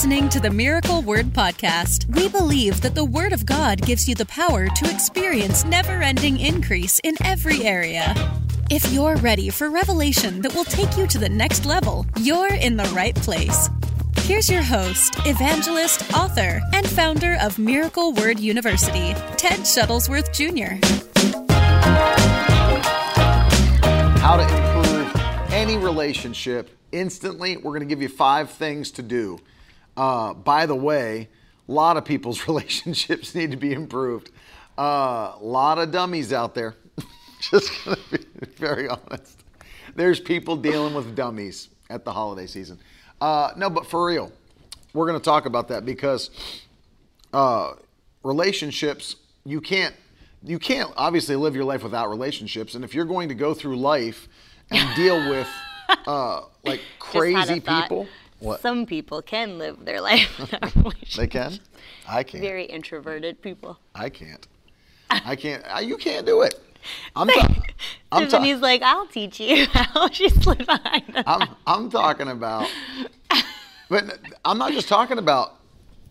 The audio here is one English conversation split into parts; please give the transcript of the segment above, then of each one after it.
listening to the Miracle Word Podcast. We believe that the Word of God gives you the power to experience never ending increase in every area. If you're ready for revelation that will take you to the next level, you're in the right place. Here's your host, evangelist, author, and founder of Miracle Word University, Ted Shuttlesworth Jr. How to improve any relationship instantly. We're going to give you five things to do. Uh, by the way, a lot of people's relationships need to be improved. A uh, lot of dummies out there. Just to be very honest. There's people dealing with dummies at the holiday season. Uh, no, but for real, we're going to talk about that because uh, relationships, you can't, you can't obviously live your life without relationships. And if you're going to go through life and deal with uh, like crazy people, what? Some people can live their life without relationships. They can. I can't. Very introverted people. I can't. I can't. I, you can't do it. I'm, ta- I'm ta- Tiffany's like, I'll teach you how she slid behind us. I'm, I'm talking about, but I'm not just talking about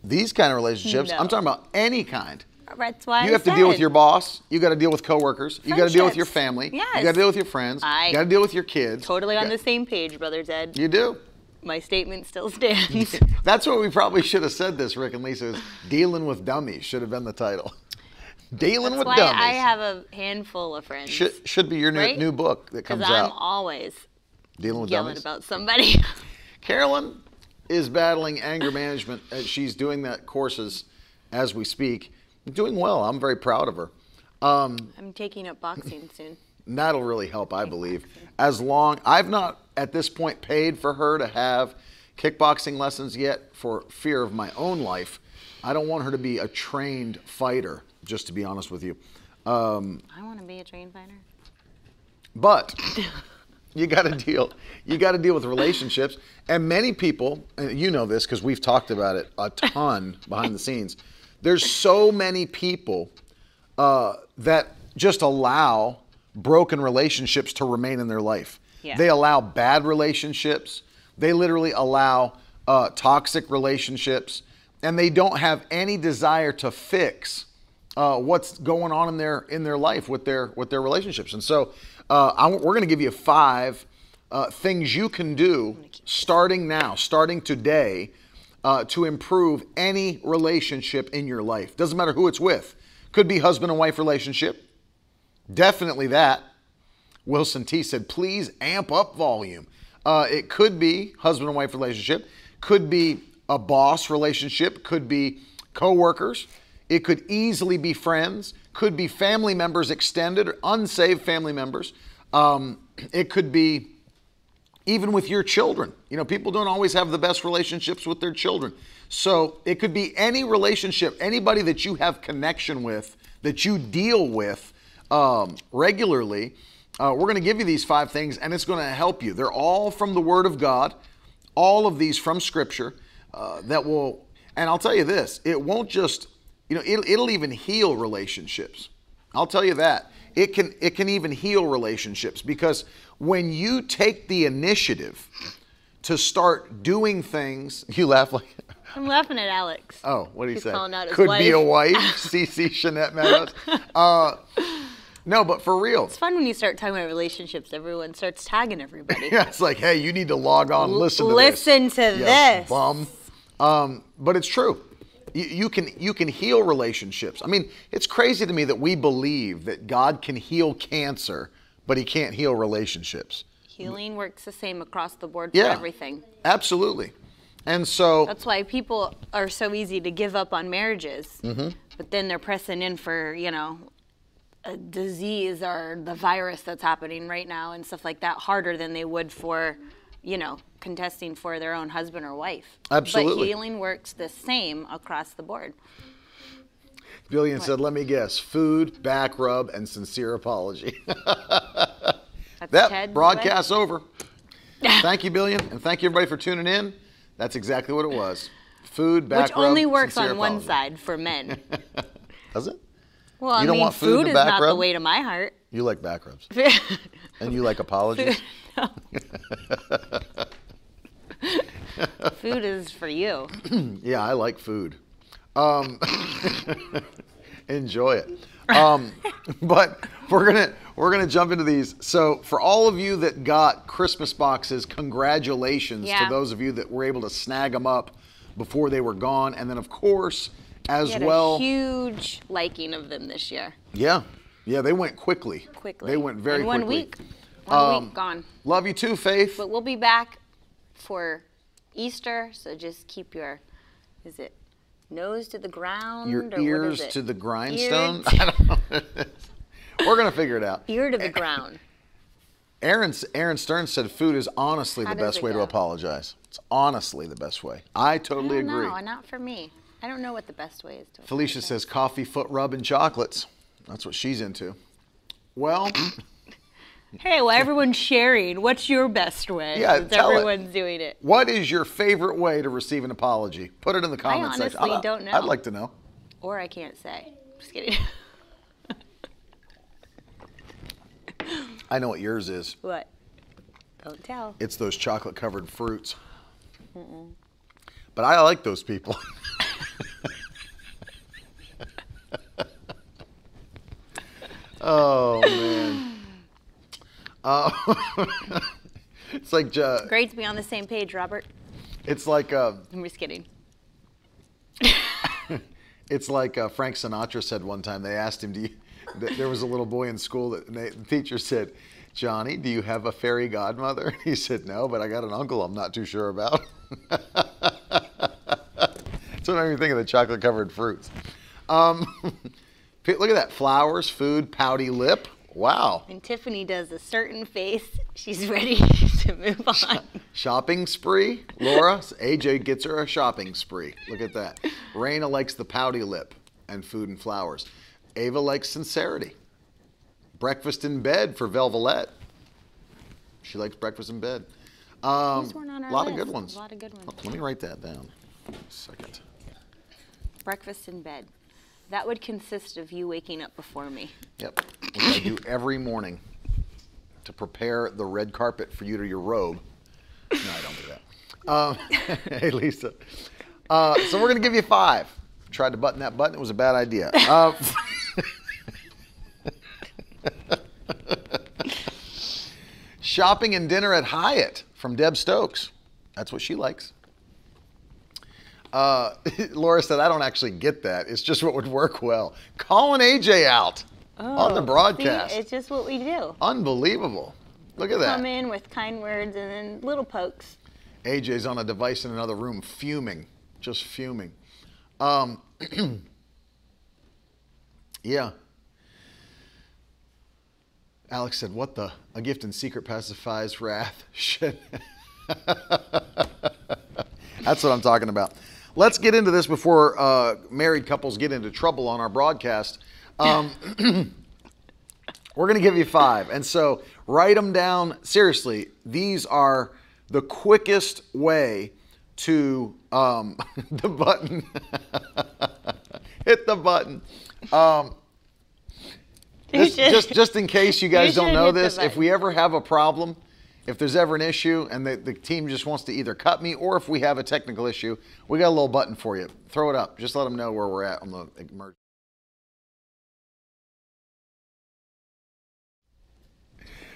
these kind of relationships. No. I'm talking about any kind. That's why You I have to deal with your boss. You got to deal with coworkers. You got to deal with your family. family. You got to deal with your friends. I- you got to deal with your kids. Totally on the same page, brother Ted. You do. My statement still stands. That's what we probably should have said. This Rick and Lisa is dealing with dummies. Should have been the title. dealing That's with why dummies. I have a handful of friends. should should be your new, right? new book that comes I'm out. always dealing with yelling dummies. about somebody. Carolyn is battling anger management. She's doing that courses as we speak. Doing well. I'm very proud of her. Um, I'm taking up boxing soon. And that'll really help, I believe. As long I've not at this point paid for her to have kickboxing lessons yet for fear of my own life. I don't want her to be a trained fighter, just to be honest with you. Um, I want to be a trained fighter. But you got to deal. You got to deal with relationships, and many people, and you know this because we've talked about it a ton behind the scenes. There's so many people uh, that just allow broken relationships to remain in their life. Yeah. They allow bad relationships. They literally allow uh, toxic relationships, and they don't have any desire to fix uh, what's going on in their in their life with their with their relationships. And so, uh, I, we're going to give you five uh, things you can do starting now, starting today, uh, to improve any relationship in your life. Doesn't matter who it's with. Could be husband and wife relationship. Definitely that. Wilson T said, please amp up volume. Uh, it could be husband and wife relationship, could be a boss relationship, could be coworkers, it could easily be friends, could be family members extended or unsaved family members. Um, it could be even with your children. You know, people don't always have the best relationships with their children. So it could be any relationship, anybody that you have connection with, that you deal with um, regularly. Uh, we're going to give you these five things, and it's going to help you. They're all from the Word of God, all of these from Scripture uh, that will, and I'll tell you this, it won't just, you know, it'll, it'll even heal relationships. I'll tell you that. It can it can even heal relationships because when you take the initiative to start doing things, you laugh like I'm laughing at Alex. Oh, what do you say? calling out his Could be a wife. wife, CC Jeanette Meadows. Uh, no, but for real. It's fun when you start talking about relationships. Everyone starts tagging everybody. Yeah, it's like, hey, you need to log on, listen to listen this. to Yes, this. bum. Um, but it's true. You, you can you can heal relationships. I mean, it's crazy to me that we believe that God can heal cancer, but He can't heal relationships. Healing works the same across the board for Yeah, everything. absolutely. And so, That's why people are so easy to give up on marriages, Mm-hmm. but then they're pressing in for you know a disease or the virus that's happening right now and stuff like that harder than they would for you know contesting for their own husband or wife. Absolutely. But healing works the same across the board. Billion said, "Let me guess: food, back rub, and sincere apology." That's that Ted's way. broadcast over. thank you, Billion, and thank you everybody for tuning in. That's exactly what it was. Food, back Which rub, only works on one side for men. Does it? Well, I You don't mean, want food food is back not the way to my heart. You like back rubs, and you like apologies. Food is for you. Yeah, I like food. Um, enjoy it. Um, but we're gonna we're gonna jump into these. So for all of you that got Christmas boxes, congratulations Yeah. to those of you that were able to snag them up before they were gone. And then of course, as We had well, a huge liking of them this year. yeah, yeah, they went quickly. Quickly. They went very In one quickly. week. One Um, week gone. Love you too, Faith. But we'll be back for Easter, so just keep your is it nose to the ground Your or ears to the grindstone. I don't know. We're gonna figure it out. ear to the ground. Aaron, Aaron Stern said food is honestly How the best way to apologize. It's honestly the best way. I totally I agree. know, not for me. I don't know what the best way is to. Felicia says coffee, foot rub, and chocolates. That's what she's into. Well, "Hey, well, everyone's sharing. What's your best way? Yeah, Since tell it. everyone's doing it. what is your favorite way to receive an apology? Put it in the comments section. honestly I'd- don't know. I'd like to know. Or I can't say. Just kidding. I know what yours is. what? Don't tell. It's those chocolate covered fruits. But I like those people. oh man. Uh, it's like uh, to be on the same page, Robert. it's like uh, I'm just kidding. It's like uh, Frank Sinatra said one time. They asked him, "Do you?" th- There was a little boy in school that they, the teacher said, "Johnny, do you have a fairy godmother?" He said, "No, but I got an uncle. I'm not too sure about." so it made me think of the chocolate-covered fruits. Um, look at that: flowers, food, pouty lip. Wow. And Tiffany does a certain face, she's ready to move on. Shopping spree, Laura. AJ gets her a shopping spree. Look at that. Raina likes the pouty lip and food and flowers. Ava likes sincerity. Breakfast in bed for Velvet. She likes breakfast in bed. Um, These weren't on our a lot of good ones. A lot of good ones. Let me write that down. A second. Breakfast in bed. That would consist of you waking up before me. Yep. Which I do every morning to prepare the red carpet for you to your robe. No, I don't do that. Um, hey, Lisa. Uh, so we're going to give you five. Tried to button that button. It was a bad idea. Uh, shopping and dinner at Hyatt from Deb Stokes. That's what she likes. Uh, Laura said, I don't actually get that. It's just what would work well. Calling AJ out on the Oh, broadcast. See, it's just what we do. Unbelievable. Look at that. Come in with kind words and then little pokes. AJ's on a device in another room, fuming, just fuming. Um, yeah. Alex said, "What the? A gift in secret pacifies wrath." Shit. That's what I'm talking about. Let's get into this before uh, married couples get into trouble on our broadcast. Um, we're going to give you five. And so write them down. Seriously, these are the quickest way to um, the button. Hit the button. Um, this- just, just in case you guys You don't know this, if we ever have a problem, if there's ever an issue and the, the team just wants to either cut me or if we have a technical issue, we got a little button for you. Throw it up. Just let them know where we're at on the emergency.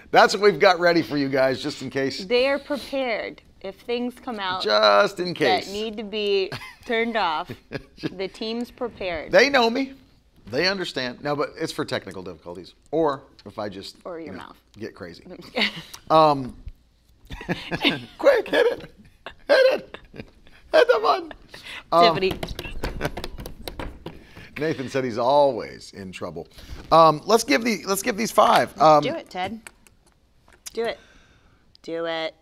That's what we've got ready for you guys, just in case. They are prepared. If things come out Just in case that need to be turned off, the team's prepared. They know me. They understand. No, but it's for technical difficulties. Or if I just Or you your know, mouth. get crazy. Um, quick, hit it. Hit it. Hit the button. Um, Tiffany. Nathan said he's always in trouble. Um, let's give the let's give these five. Um, Do it, Ted. Do it. Do it.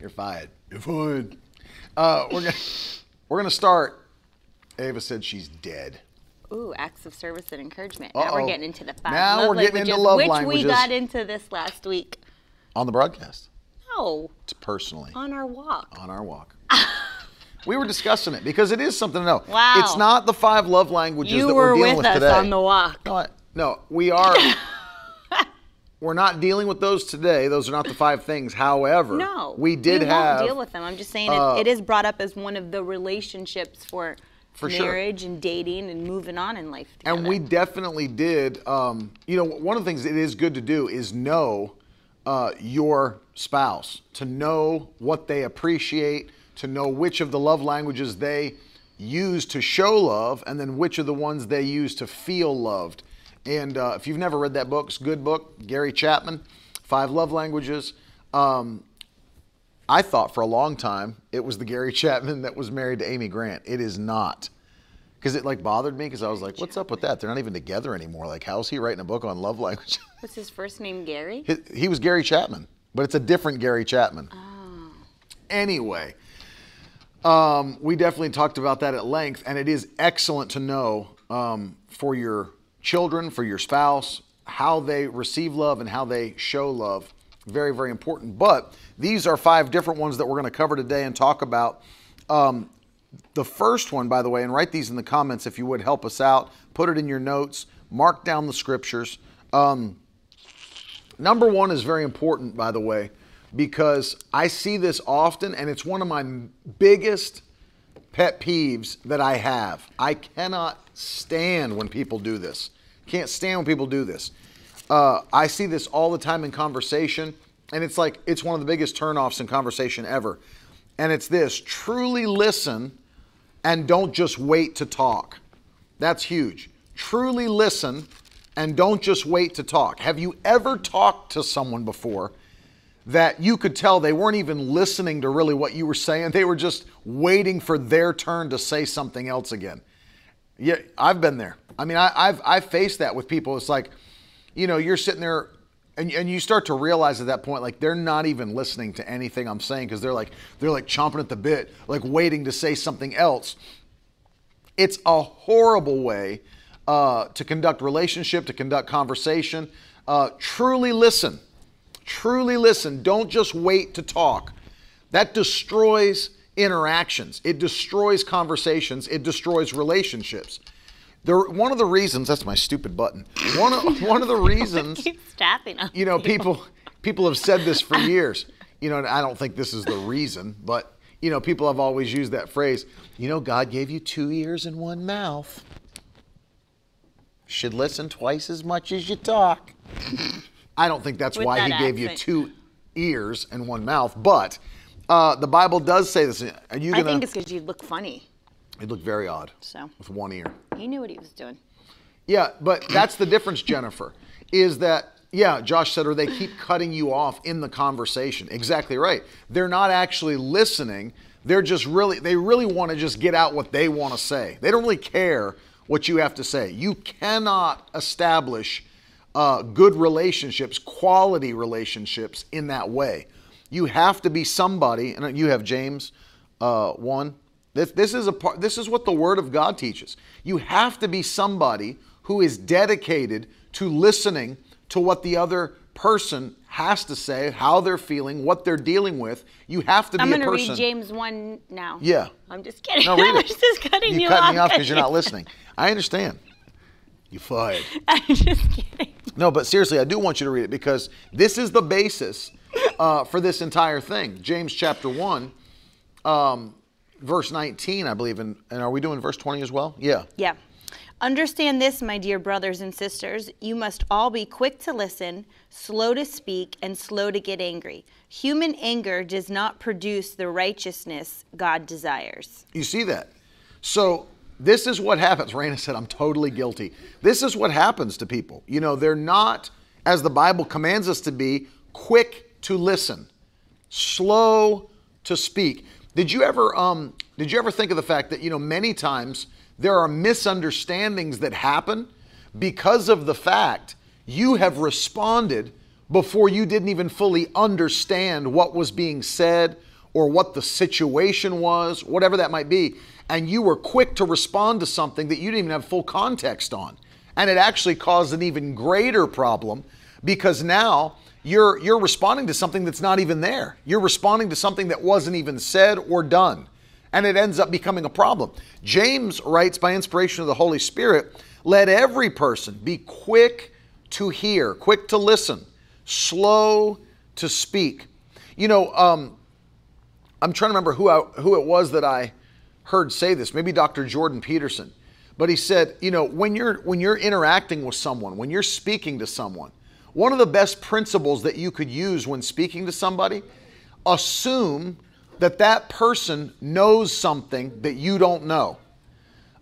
You're fired. You're fired. Uh, we're gonna we're gonna start. Ava said she's dead. Ooh, acts of service and encouragement. Now we're getting into the five Now love we're getting into love which languages. we got into this last week. On the broadcast. No, It's personally on our walk. on our walk. we were discussing it because it is something to know. Wow. It's not the five love languages You that were dealing with with us today. on the walk. No, no, we are. we're not dealing with those today. Those are not the five things. However, No, we did we have deal with them. I'm just saying it, uh, it is brought up as one of the relationships for, For sure. marriage and dating and moving on in life. Together. And we definitely did. Um, you know, one of the things it is good to do is know uh, your spouse, to know what they appreciate, to know which of the love languages they use to show love, and then which of the ones they use to feel loved. And uh, if you've never read that book, it's a good book, Gary Chapman, Five Love Languages. Um, I thought for a long time it was the Gary Chapman that was married to Amy Grant. It is not. Because it like bothered me because I was like, what's up with that? They're not even together anymore. Like, how's he writing a book on love language? What's his first name? Gary. he, he was Gary Chapman, but it's a different Gary Chapman. Oh. Anyway, um, we definitely talked about that at length, and it is excellent to know um, for your children, for your spouse, how they receive love and how they show love. Very, very important. But these are five different ones that we're going to cover today and talk about. Um, the first one, by the way, and write these in the comments if you would help us out. Put it in your notes. Mark down the scriptures. Um, number one is very important, by the way, because I see this often, and it's one of my biggest pet peeves that I have. I cannot stand when people do this. Can't stand when people do this. Uh, I see this all the time in conversation, and it's like it's one of the biggest turnoffs in conversation ever. And it's this truly listen and don't just wait to talk. That's huge. Truly listen and don't just wait to talk. Have you ever talked to someone before that you could tell they weren't even listening to really what you were saying? They were just waiting for their turn to say something else again. Yeah, I've been there. I mean, I, I've I've faced that with people. It's like, you know, you're sitting there and, and you start to realize at that point like they're not even listening to anything I'm saying because they're like they're like chomping at the bit, like waiting to say something else. It's a horrible way uh, to conduct relationship, to conduct conversation. Uh, truly listen. Truly listen. Don't just wait to talk. That destroys interactions. It destroys conversations. It destroys relationships. There, one of the reasons that's my stupid button. One of, one of the reasons Keeps tapping on you know people. people have said this for years. You know and i don't think this is the reason but you know people have always used that phrase you know god gave you two ears and one mouth. Should listen twice as much as you talk. I don't think that's With why he that gave you two ears and one mouth but uh, the bible does say this. Are you gonna I think it's because you look funny. It looked very odd So with one ear he knew what he was doing. Yeah, but that's the difference, Jennifer, is that, yeah, Josh said, or they keep cutting you off in the conversation. Exactly right. They're not actually listening. They're just really, they really want to just get out what they want to say. They don't really care what you have to say. You cannot establish uh, good relationships, quality relationships in that way. You have to be somebody, and you have James uh, 1. This, this is a part. This is what the Word of God teaches. You have to be somebody who is dedicated to listening to what the other person has to say, how they're feeling, what they're dealing with. You have to be I'm a going to person. read James 1 now. Yeah. I'm just kidding. No, read I'm just cutting you, you cut me off off because you're not listening. I understand. You fired. I'm just kidding. No, but seriously, I do want you to read it because this is the basis uh, for this entire thing. James chapter 1, um, verse 19, I believe. And, and are we doing verse 20 as well? Yeah. Yeah. Understand this, my dear brothers and sisters. You must all be quick to listen, slow to speak, and slow to get angry. Human anger does not produce the righteousness God desires. You see that? So this is what happens. Raina said, I'm totally guilty. This is what happens to people. You know, they're not, as the Bible commands us to be, quick to listen, slow to speak. Did you ever um, did you ever think of the fact that, you know, many times there are misunderstandings that happen because of the fact you have responded before you didn't even fully understand what was being said or what the situation was, whatever that might be, and you were quick to respond to something that you didn't even have full context on. And it actually caused an even greater problem because now you're you're responding to something that's not even there. You're responding to something that wasn't even said or done. And it ends up becoming a problem. James writes by inspiration of the Holy Spirit, let every person be quick to hear, quick to listen, slow to speak. You know, um, I'm trying to remember who I, who it was that I heard say this. Maybe Dr. Jordan Peterson, but he said, you know, when you're when you're interacting with someone, when you're speaking to someone, one of the best principles that you could use when speaking to somebody, assume that that person knows something that you don't know.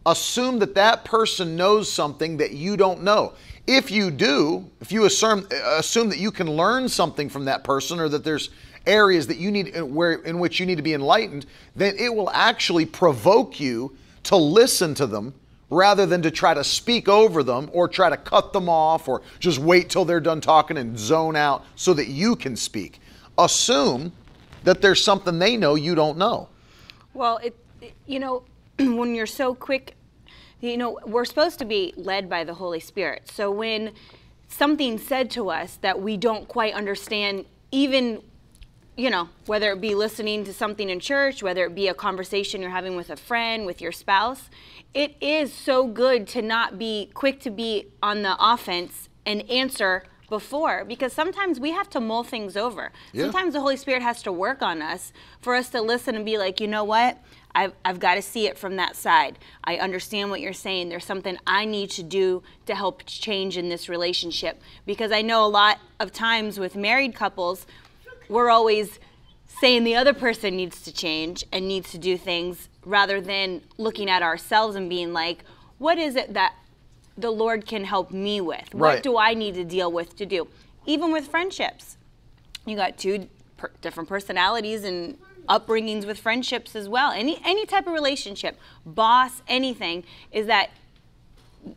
Assume that that person knows something that you don't know. If you do, if you assume assume that you can learn something from that person or that there's areas that you need where in which you need to be enlightened, then it will actually provoke you to listen to them rather than to try to speak over them or try to cut them off or just wait till they're done talking and zone out so that you can speak. Assume that there's something they know you don't know. Well, it, you know, when you're so quick, you know, we're supposed to be led by the Holy Spirit. So when something's said to us that we don't quite understand, even you know, whether it be listening to something in church, whether it be a conversation you're having with a friend, with your spouse, it is so good to not be quick to be on the offense and answer before because sometimes we have to mull things over. Yeah. Sometimes the Holy Spirit has to work on us for us to listen and be like, you know what? I've, I've got to see it from that side. I understand what you're saying. There's something I need to do to help change in this relationship. Because I know a lot of times with married couples, we're always saying the other person needs to change and needs to do things rather than looking at ourselves and being like, what is it that the Lord can help me with? What right. do I need to deal with to do? Even with friendships, you got two per- different personalities and upbringings with friendships as well. Any any type of relationship, boss, anything, is that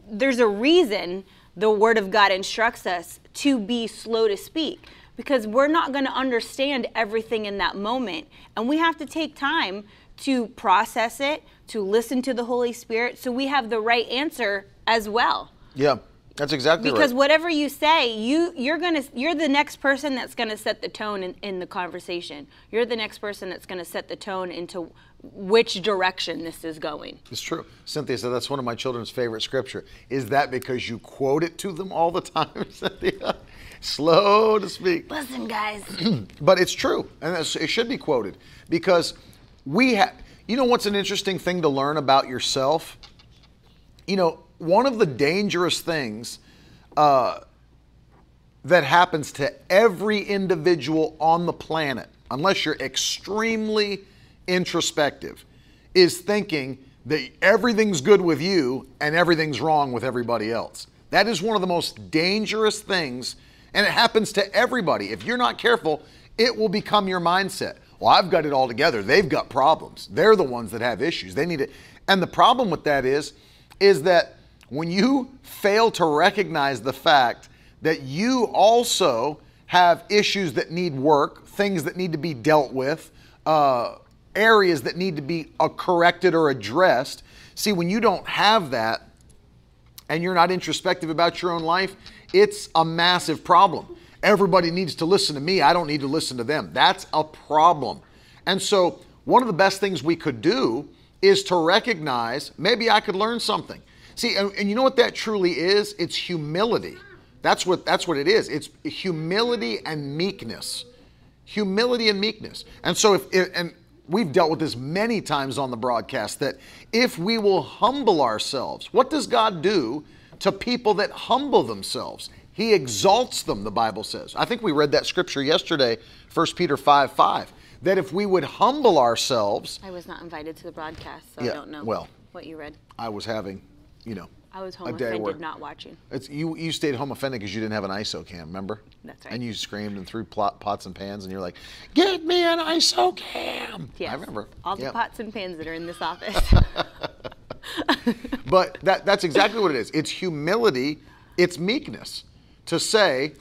there's a reason the Word of God instructs us to be slow to speak because we're not going to understand everything in that moment. And we have to take time to process it, to listen to the Holy Spirit, so we have the right answer as well. Yeah. That's exactly because right. Because whatever you say, you you're gonna you're the next person that's gonna set the tone in, in the conversation. You're the next person that's gonna set the tone into which direction this is going. It's true. Cynthia said that's one of my children's favorite scripture. Is that because you quote it to them all the time, Cynthia? Slow to speak. Listen, guys. but it's true, and it should be quoted because we have. You know what's an interesting thing to learn about yourself? You know, one of the dangerous things uh, that happens to every individual on the planet, unless you're extremely introspective, is thinking that everything's good with you and everything's wrong with everybody else. That is one of the most dangerous things and it happens to everybody. If you're not careful, it will become your mindset. Well, I've got it all together. They've got problems. They're the ones that have issues. They need it. And the problem with that is, is that when you fail to recognize the fact that you also have issues that need work, things that need to be dealt with, uh, areas that need to be uh, corrected or addressed. See, when you don't have that and you're not introspective about your own life, it's a massive problem. Everybody needs to listen to me. I don't need to listen to them. That's a problem. And so, one of the best things we could do is to recognize maybe I could learn something. See, and, and, you know what that truly is? It's humility. That's what that's what it is. It's humility and meekness. Humility and meekness. And so if, and we've dealt with this many times on the broadcast that if we will humble ourselves, what does God do to people that humble themselves. He exalts them, the Bible says. I think we read that scripture yesterday, 1 Peter 5 5, that if we would humble ourselves. I was not invited to the broadcast, so yeah, I don't know well, what you read. I was having, you know. I was home offended not watching. It's, you, you stayed home offended because you didn't have an ISO cam, remember? That's right. And you screamed and threw plot, pots and pans, and you're like, "Get me an ISO cam!" Yes. I remember. All the yep. pots and pans that are in this office. but that, that's exactly what it is. It's humility, it's meekness to say,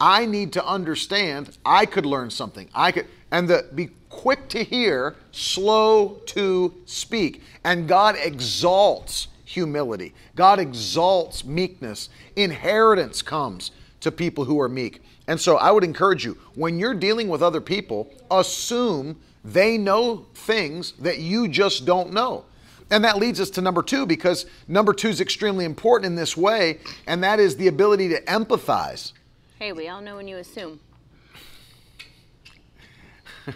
I need to understand, I could learn something. I could and the be quick to hear, slow to speak. And God exalts humility. God exalts meekness. Inheritance comes to people who are meek. And so I would encourage you, when you're dealing with other people, assume they know things that you just don't know. And that leads us to number two, because number two is extremely important in this way, and that is the ability to empathize. Hey, we all know when you assume.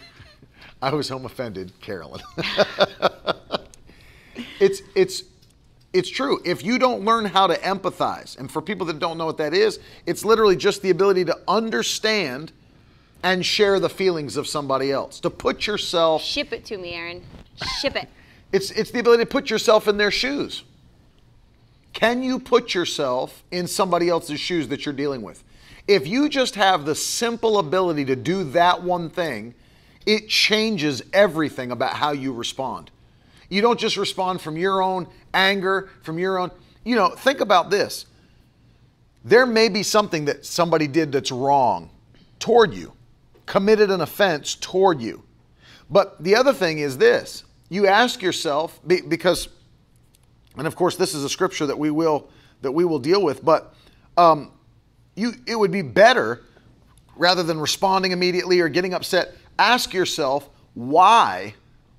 I was home offended, Carolyn. it's it's it's true. If you don't learn how to empathize, and for people that don't know what that is, it's literally just the ability to understand and share the feelings of somebody else. To put yourself Ship it to me, Aaron. Ship it. It's it's the ability to put yourself in their shoes. Can you put yourself in somebody else's shoes that you're dealing with? If you just have the simple ability to do that one thing, it changes everything about how you respond. You don't just respond from your own anger, from your own, you know, think about this. There may be something that somebody did that's wrong toward you, committed an offense toward you. But the other thing is this you ask yourself, because, and of course, this is a scripture that we will that we will deal with, but um, you it would be better rather than responding immediately or getting upset. Ask yourself, why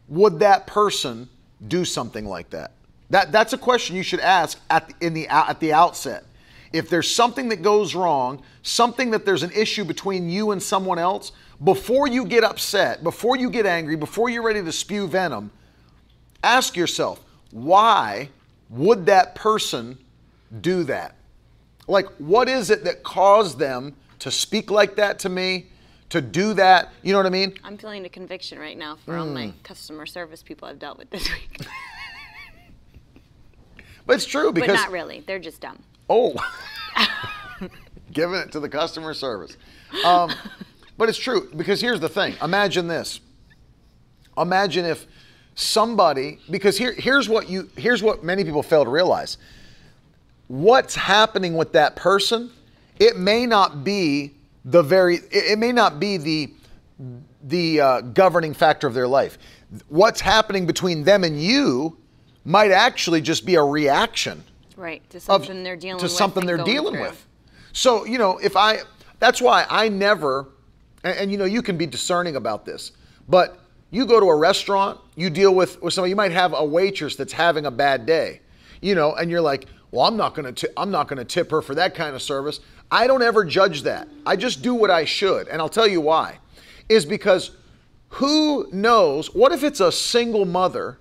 would that person do something like that? That that's a question you should ask at the, in the at the outset. If there's something that goes wrong, something that there's an issue between you and someone else, before you get upset, before you get angry, before you're ready to spew venom, ask yourself, why would that person do that? Like, what is it that caused them to speak like that to me, to do that? You know what I mean? I'm feeling a conviction right now for all Hmm. my customer service people I've dealt with this week. But it's true but because not really. They're just dumb. oh, giving it to the customer service. Um, but it's true because here's the thing. Imagine this. Imagine if somebody because here here's what you here's what many people fail to realize. What's happening with that person? It may not be the very it, it may not be the the uh, governing factor of their life. What's happening between them and you might actually just be a reaction Right. To of- something they're dealing to with. something they're dealing through. with. So you know, if I, that's why I never, and, and, you know, you can be discerning about this, but you go to a restaurant, you deal with with somebody. You might have a waitress that's having a bad day, you know, and you're like, well, I'm not gonna, ti- I'm not gonna tip her for that kind of service. I don't ever judge that. I just do what I should, and I'll tell you why, is because who knows? What if it's a single mother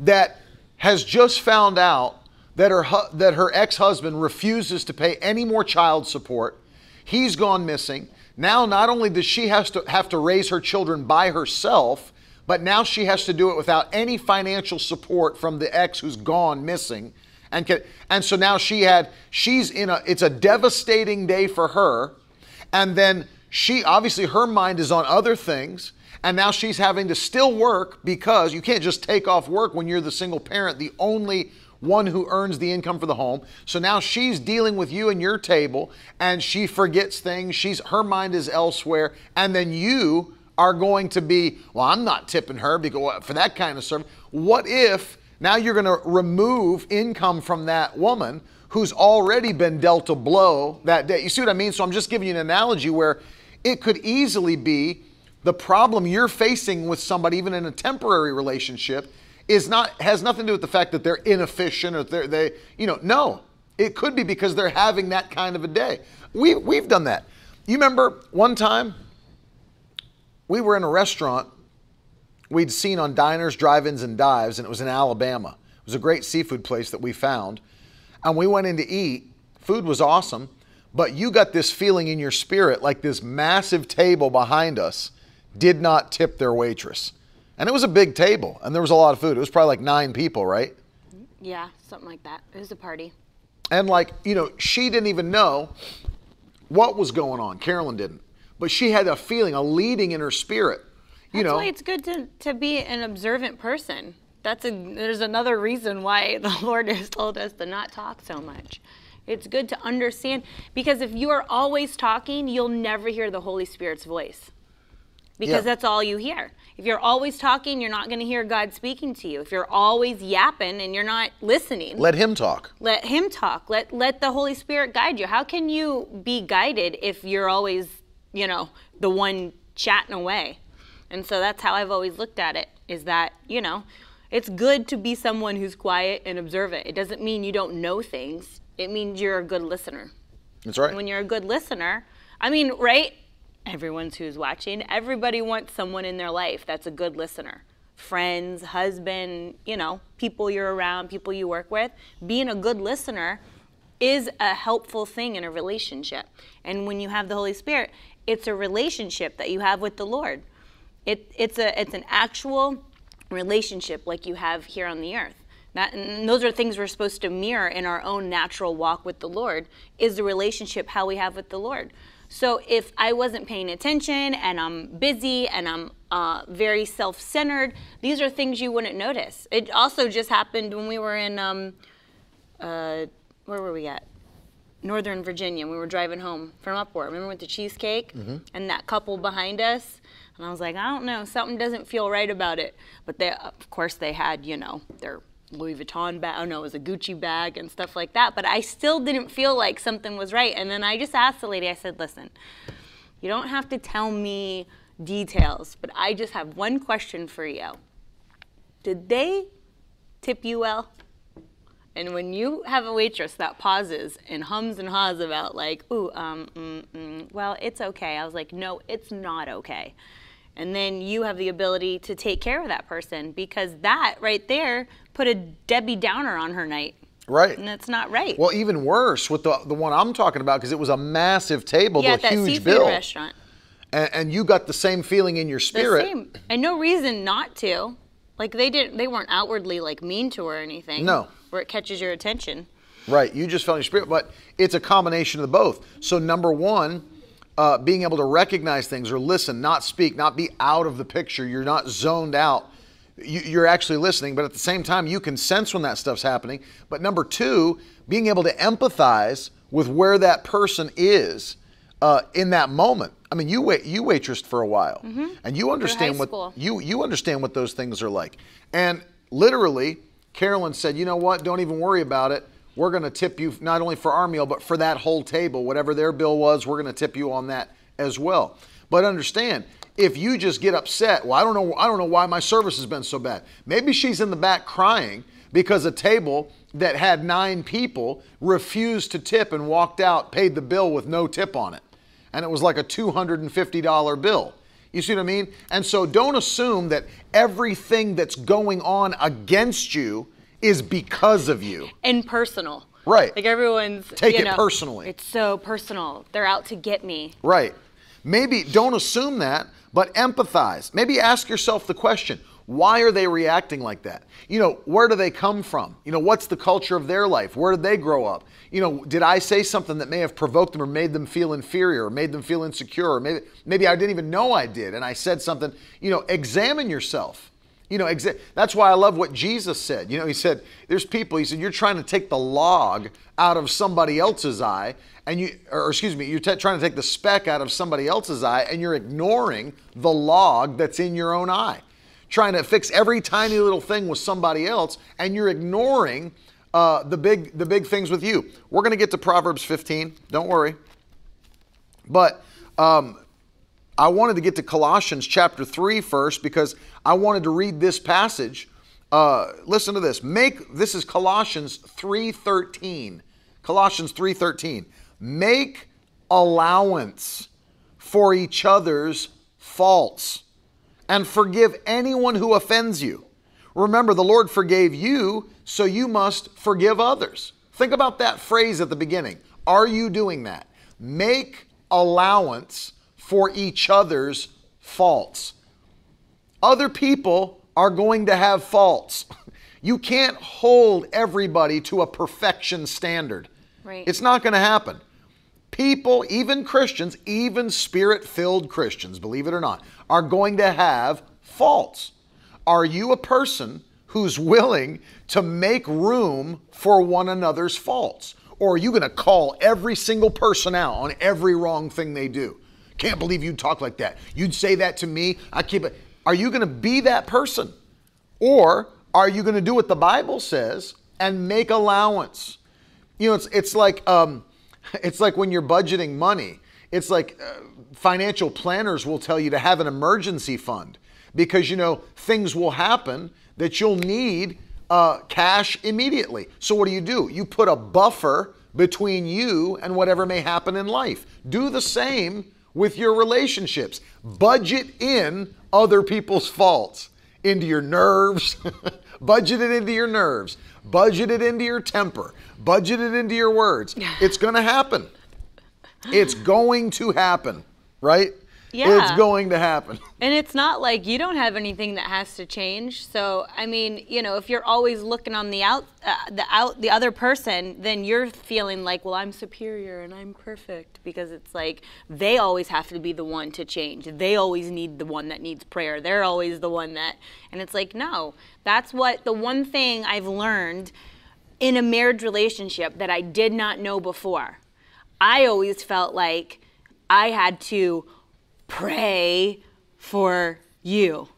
that has just found out that her that her ex-husband refuses to pay any more child support. He's gone missing. Now not only does she has to have to raise her children by herself, but now she has to do it without any financial support from the ex who's gone missing. And can, and so now she had she's in a it's a devastating day for her. And then she obviously her mind is on other things. And now she's having to still work because you can't just take off work when you're the single parent, the only one who earns the income for the home. So now she's dealing with you and your table and she forgets things. She's her mind is elsewhere. And then you are going to be, well, I'm not tipping her because for that kind of service. What if now you're going to remove income from that woman who's already been dealt a blow that day? You see what I mean? So I'm just giving you an analogy where it could easily be the problem you're facing with somebody, even in a temporary relationship, is not has nothing to do with the fact that they're inefficient or they're, they, you know, no. It could be because they're having that kind of a day. We we've done that. You remember one time we were in a restaurant we'd seen on diners, drive-ins, and dives, and it was in Alabama. It was a great seafood place that we found, and we went in to eat. Food was awesome, but you got this feeling in your spirit like this massive table behind us did not tip their waitress. And it was a big table, and there was a lot of food. It was probably like nine people, right? Yeah, something like that. It was a party. And like, you know, she didn't even know what was going on. Carolyn didn't. But she had a feeling, a leading in her spirit. You That's know, why it's good to, to be an observant person. That's a there's another reason why the Lord has told us to not talk so much. It's good to understand because if you are always talking, you'll never hear the Holy Spirit's voice. Because Yeah. that's all you hear. If you're always talking, you're not going to hear God speaking to you. If you're always yapping and you're not listening, let him talk. let him talk let let the holy spirit guide you how can you be guided if you're always you know the one chatting away and so that's how i've always looked at it is that you know it's good to be someone who's quiet and observant it doesn't mean you don't know things it means you're a good listener That's right. when you're a good listener I mean, right? Everyone who's watching, everybody wants someone in their life that's a good listener. Friends, husband, you know, people you're around, people you work with. Being a good listener is a helpful thing in a relationship. And when you have the Holy Spirit, it's a relationship that you have with the Lord. It, it's, a, it's an actual relationship like you have here on the earth. That, and those are things we're supposed to mirror in our own natural walk with the Lord, is the relationship how we have with the Lord. So if I wasn't paying attention and I'm busy and I'm uh, very self centered, these are things you wouldn't notice. It also just happened when we were in, um, uh, where were we at? Northern Virginia. We were driving home from Upward. Remember with the cheesecake and that couple behind us? And I was like, I don't know, something doesn't feel right about it. But they, of course, they had, you know, their Louis Vuitton bag. Oh no, it was a Gucci bag and stuff like that. But I still didn't feel like something was right. And then I just asked the lady. I said, "Listen, you don't have to tell me details, but I just have one question for you. Did they tip you well?" And when you have a waitress that pauses and hums and haws about like, "Ooh, um, mm, mm, well, it's okay," I was like, "No, it's not okay." And then you have the ability to take care of that person because that right there put a Debbie Downer on her night. Right. And that's not right. Well, even worse with the the one I'm talking about because it was a massive table, yeah, that huge bill, restaurant. and, and you got the same feeling in your spirit. The same. And no reason not to. Like they didn't they weren't outwardly like mean to her or anything. No. Where it catches your attention. Right. You just felt in your spirit, but it's a combination of both. So number one, uh, being able to recognize things or listen, not speak, not be out of the picture. You're not zoned out. You, you're actually listening, but at the same time, you can sense when that stuff's happening. But number two, being able to empathize with where that person is uh, in that moment. I mean, you wait, you waitressed for a while, and you understand what school. you you understand what those things are like. And literally, Carolyn said, "You know what? Don't even worry about it. We're going to tip you not only for our meal, but for that whole table. Whatever their bill was, we're going to tip you on that as well." But understand, if you just get upset, well, I don't know, I don't know why my service has been so bad. Maybe she's in the back crying because a table that had nine people refused to tip and walked out, paid the bill with no tip on it, and it was like a two hundred and fifty dollar bill. You see what I mean? And so don't assume that everything that's going on against you is because of you. And personal. Right. Like everyone's Take it know, personally. It's so personal. They're out to get me. Right. Maybe don't assume that, but empathize. Maybe ask yourself the question why are they reacting like that? You know, where do they come from? You know, what's the culture of their life? Where did they grow up? You know, did I say something that may have provoked them or made them feel inferior or made them feel insecure? Or maybe, maybe I didn't even know I did and I said something. You know, examine yourself. You know, exa- that's why I love what Jesus said. You know, he said, there's people, he said, you're trying to take the log out of somebody else's eye, and you, or excuse me, you're t- trying to take the speck out of somebody else's eye, and you're ignoring the log that's in your own eye. Trying to fix every tiny little thing with somebody else, and you're ignoring uh, the big, the big things with you. We're going to get to Proverbs 15. Don't worry. But um, I wanted to get to Colossians chapter 3 first because I wanted to read this passage. Uh, listen to this. Make this is Colossians 3:13. Colossians 3:13. Make allowance for each other's faults and forgive anyone who offends you. Remember, the Lord forgave you, so you must forgive others. Think about that phrase at the beginning. Are you doing that? Make allowance for each other's faults. Other people are going to have faults. You can't hold everybody to a perfection standard. Right. It's not going to happen. People, even Christians, even spirit filled Christians, believe it or not, are going to have faults. Are you a person who's willing to make room for one another's faults? Or are you going to call every single person out on every wrong thing they do? Can't believe you'd talk like that. You'd say that to me. I keep it. Are you going to be that person? Or are you going to do what the Bible says and make allowance? You know, it's it's like um, it's like when you're budgeting money. It's like uh, financial planners will tell you to have an emergency fund because you know things will happen that you'll need uh, cash immediately. So what do you do? You put a buffer between you and whatever may happen in life. Do the same with your relationships. Budget in other people's faults into your nerves, budget it into your nerves, budget it into your temper, budget it into your words. It's going to happen. It's going to happen, right? Yeah. It's going to happen. And it's not like you don't have anything that has to change. So I mean, you know, if you're always looking on the out, uh, the out, the other person, then you're feeling like, well, I'm superior and I'm perfect because it's like they always have to be the one to change. They always need the one that needs prayer. They're always the one that, and it's like, no, that's what the one thing I've learned in a marriage relationship that I did not know before. I always felt like I had to pray for you.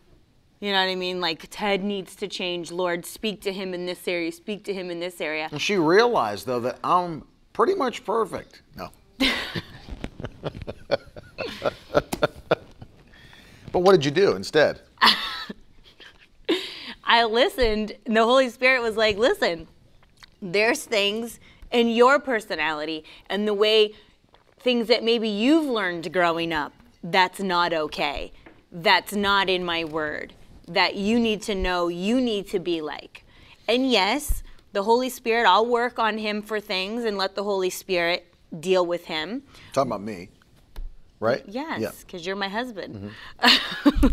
You know what I mean? Like Ted needs to change. Lord, speak to him in this area. Speak to him in this area. And she realized, though, that I'm pretty much perfect. No. but what did you do instead? I listened. And the Holy Spirit was like, listen, there's things in your personality and the way things that maybe you've learned growing up that's not okay. That's not in my word. That you need to know you need to be like. And yes, the Holy Spirit, I'll work on him for things and let the Holy Spirit deal with him. Talking about me, right? Yes, because you're my husband. Mm-hmm.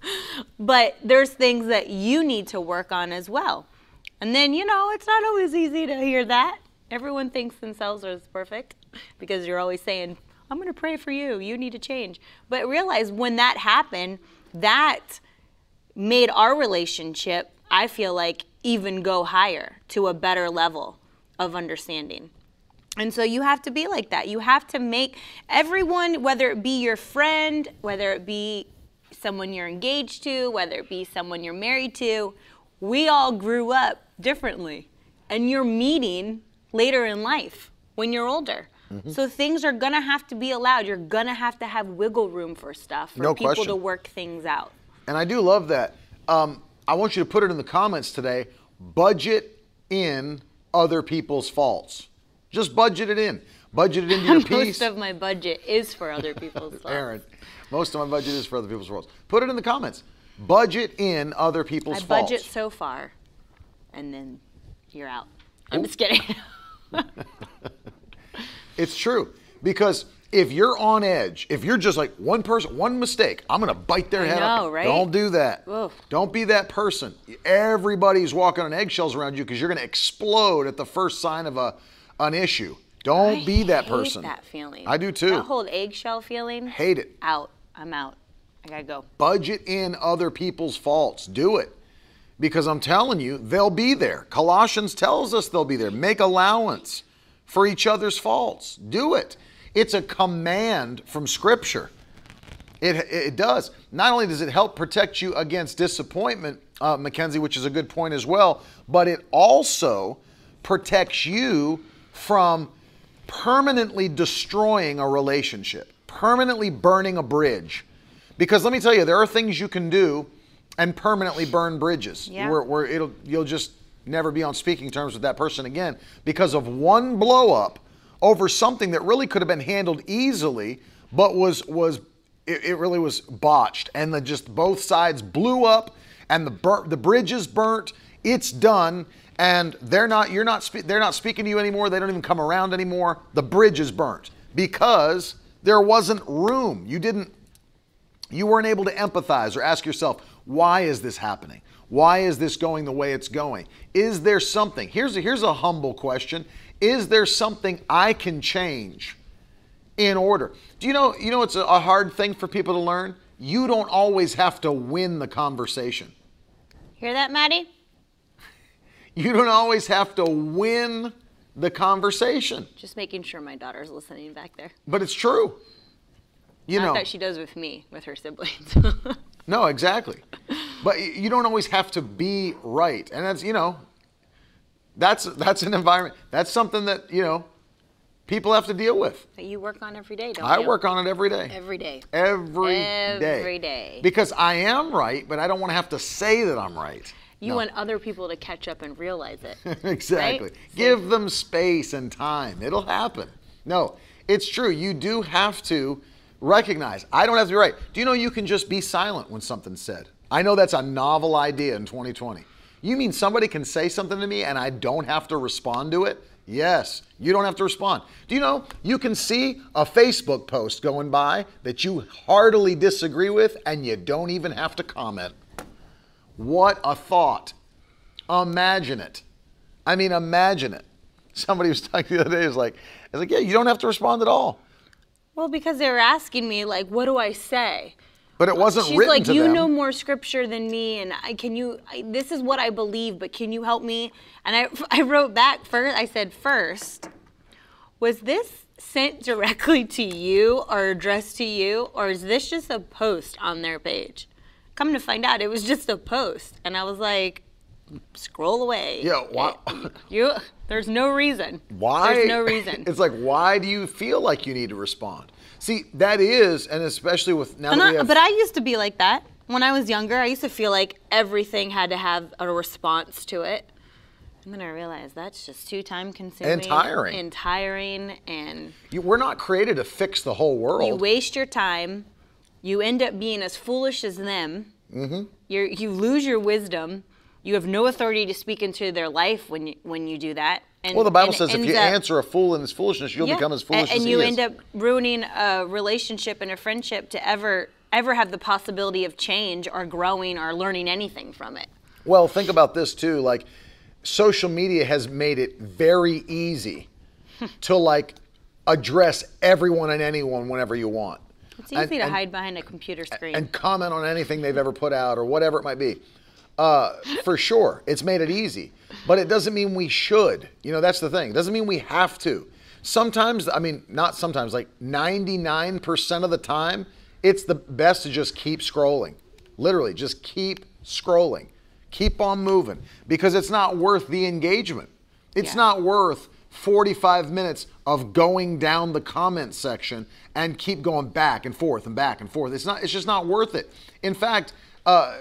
but there's things that you need to work on as well. And then, you know, it's not always easy to hear that. Everyone thinks themselves are perfect because you're always saying, I'm going to pray for you. You need to change. But realize when that happened, that made our relationship, I feel like, even go higher to a better level of understanding. And so you have to be like that. You have to make everyone, whether it be your friend, whether it be someone you're engaged to, whether it be someone you're married to, we all grew up differently. And you're meeting later in life when you're older. Mm-hmm. So things are gonna have to be allowed. You're gonna have to have wiggle room for stuff for No people question. to work things out. And I do love that. Um, I want you to put it in the comments today. Budget in other people's faults. Just budget it in. Budget it into your peace. Most of my budget is for other people's faults. Aaron, most of my budget is for other people's faults. Put it in the comments. Budget in other people's faults. I faults. budget so far, and then you're out. I'm just kidding. It's true. Because if you're on edge, if you're just like one person, one mistake, I'm gonna bite their I head know, up. right? Don't do that. Oof. Don't be that person. Everybody's walking on eggshells around you because you're gonna explode at the first sign of a an issue. Don't I be that hate person. that feeling. I do too. That whole eggshell feeling. Hate it. Out. I'm out. I gotta go. budget in other people's faults. Do it. Because I'm telling you, they'll be there. Colossians tells us they'll be there. Make allowance for each other's faults. Do it. It's a command from Scripture. It, it does. Not only does it help protect you against disappointment, uh, Mackenzie, which is a good point as well, but it also protects you from permanently destroying a relationship, permanently burning a bridge. Because let me tell you, there are things you can do and permanently burn bridges. Yeah. Where, where it'll you'll just never be on speaking terms with that person again because of one blow up over something that really could have been handled easily, but was was it, it really was botched, and the just both sides blew up, and the bur- the bridge is burnt. It's done, and they're not you're not spe- they're not speaking to you anymore. They don't even come around anymore. The bridge is burnt because there wasn't room. You didn't you weren't able to empathize or ask yourself, why is this happening? Why is this going the way it's going? Is there something? Here's a, here's a humble question. Is there something I can change in order? Do you know you know it's a, a hard thing for people to learn? You don't always have to win the conversation. Hear that, Maddie? You don't always have to win the conversation. Just making sure my daughter's listening back there. But it's true. You Not know. that she does with me, with her siblings. No, exactly. But you don't always have to be right, and that's you know, that's that's an environment. That's something that you know, people have to deal with. that you work on every day, don't I you? work on it every day. every day. Every day. Every day. Because I am right, but I don't want to have to say that I'm right. You No. want other people to catch up and realize it. exactly. Right? Give them space and time. It'll happen. No, it's true. You do have to recognize. I don't have to be right. Do you know you can just be silent when something's said? I know that's a novel idea in 2020. You mean somebody can say something to me and I don't have to respond to it? Yes, you don't have to respond. Do you know you can see a Facebook post going by that you heartily disagree with and you don't even have to comment? What a thought. Imagine it. I mean, imagine it. Somebody was talking the other day, was like, I was like, yeah, you don't have to respond at all. Well, because they were asking me, like, what do I say? But it wasn't She's written like, to you them. know more scripture than me, and I, can you? I, this is what I believe, but can you help me? And I, I wrote back first. I said, first, was this sent directly to you or addressed to you, or is this just a post on their page? Come to find out, it was just a post, and I was like, scroll away. Yeah, why- You, there's no reason. Why? There's no reason. It's like, why do you feel like you need to respond? See, that is, and especially with now And that I- we have, but I used to be like that when I was younger. I used to feel like everything had to have a response to it. And then I realized that's just too time consuming And tiring. and tiring, and you, we're not created to fix the whole world. you waste your time. You end up being as foolish as them. Mm-hmm. You you lose your wisdom. You have no authority to speak into their life when you, when you do that. And, well, the Bible and says if you up- answer a fool in his foolishness, you'll Yeah. become as foolish and, and as you end up ruining a relationship and a friendship to ever ever have the possibility of change or growing or learning anything from it. Well, think about this too. Like, social media has made it very easy to like address everyone and anyone whenever you want. It's easy And- to and- hide behind a computer screen. and comment on anything they've ever put out or whatever it might be. Uh, for sure, it's made it easy, but it doesn't mean we should. You know, that's the thing. It doesn't mean we have to. Sometimes, I mean, not sometimes, like 99% of the time, it's the best to just keep scrolling. Literally, just keep scrolling. Keep on moving because it's not worth the engagement. It's Yeah. not worth 45 minutes of going down the comment section and keep going back and forth and back and forth. It's not. It's just not worth it. In fact, uh,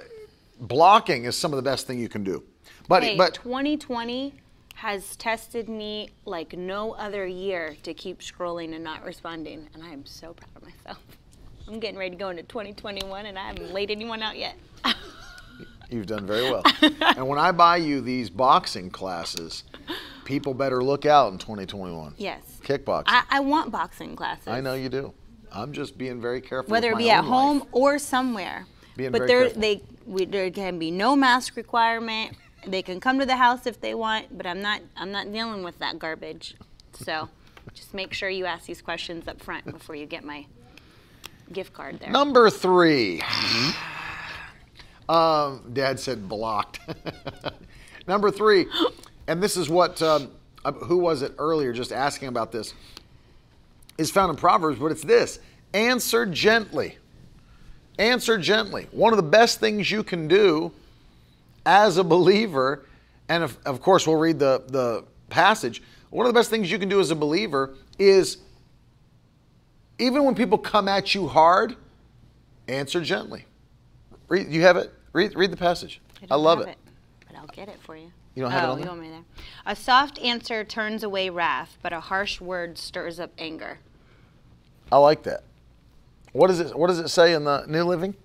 blocking is some of the best thing you can do. But hey, but 2020 has tested me like no other year to keep scrolling and not responding, and I am so proud of myself. I'm getting ready to go into 2021, and I haven't laid anyone out yet. you've done very well. and when I buy you these boxing classes, people better look out in 2021. Yes. Kickboxing. I, I want boxing classes. I know you do. I'm just being very careful. whether it be at home life. or somewhere. Being but there, careful. they, we, there can be no mask requirement. They can come to the house if they want, but I'm not. I'm not dealing with that garbage. So, just make sure you ask these questions up front before you get my gift card there. Number 3 Um, Dad said blocked. Number three, and this is what um, uh, who was it earlier just asking about this is found in Proverbs, but it's this: answer gently. Answer gently. One of the best things you can do as a believer, and of, of course we'll read the the passage. One of the best things you can do as a believer is even when people come at you hard, answer gently. Read, you have it. Read, read the passage. I, don't love have it. but I'll get it for you. You don't have it oh, on you there? want me there? A soft answer turns away wrath, but a harsh word stirs up anger. I like that. What does it? What does it say in the New Living?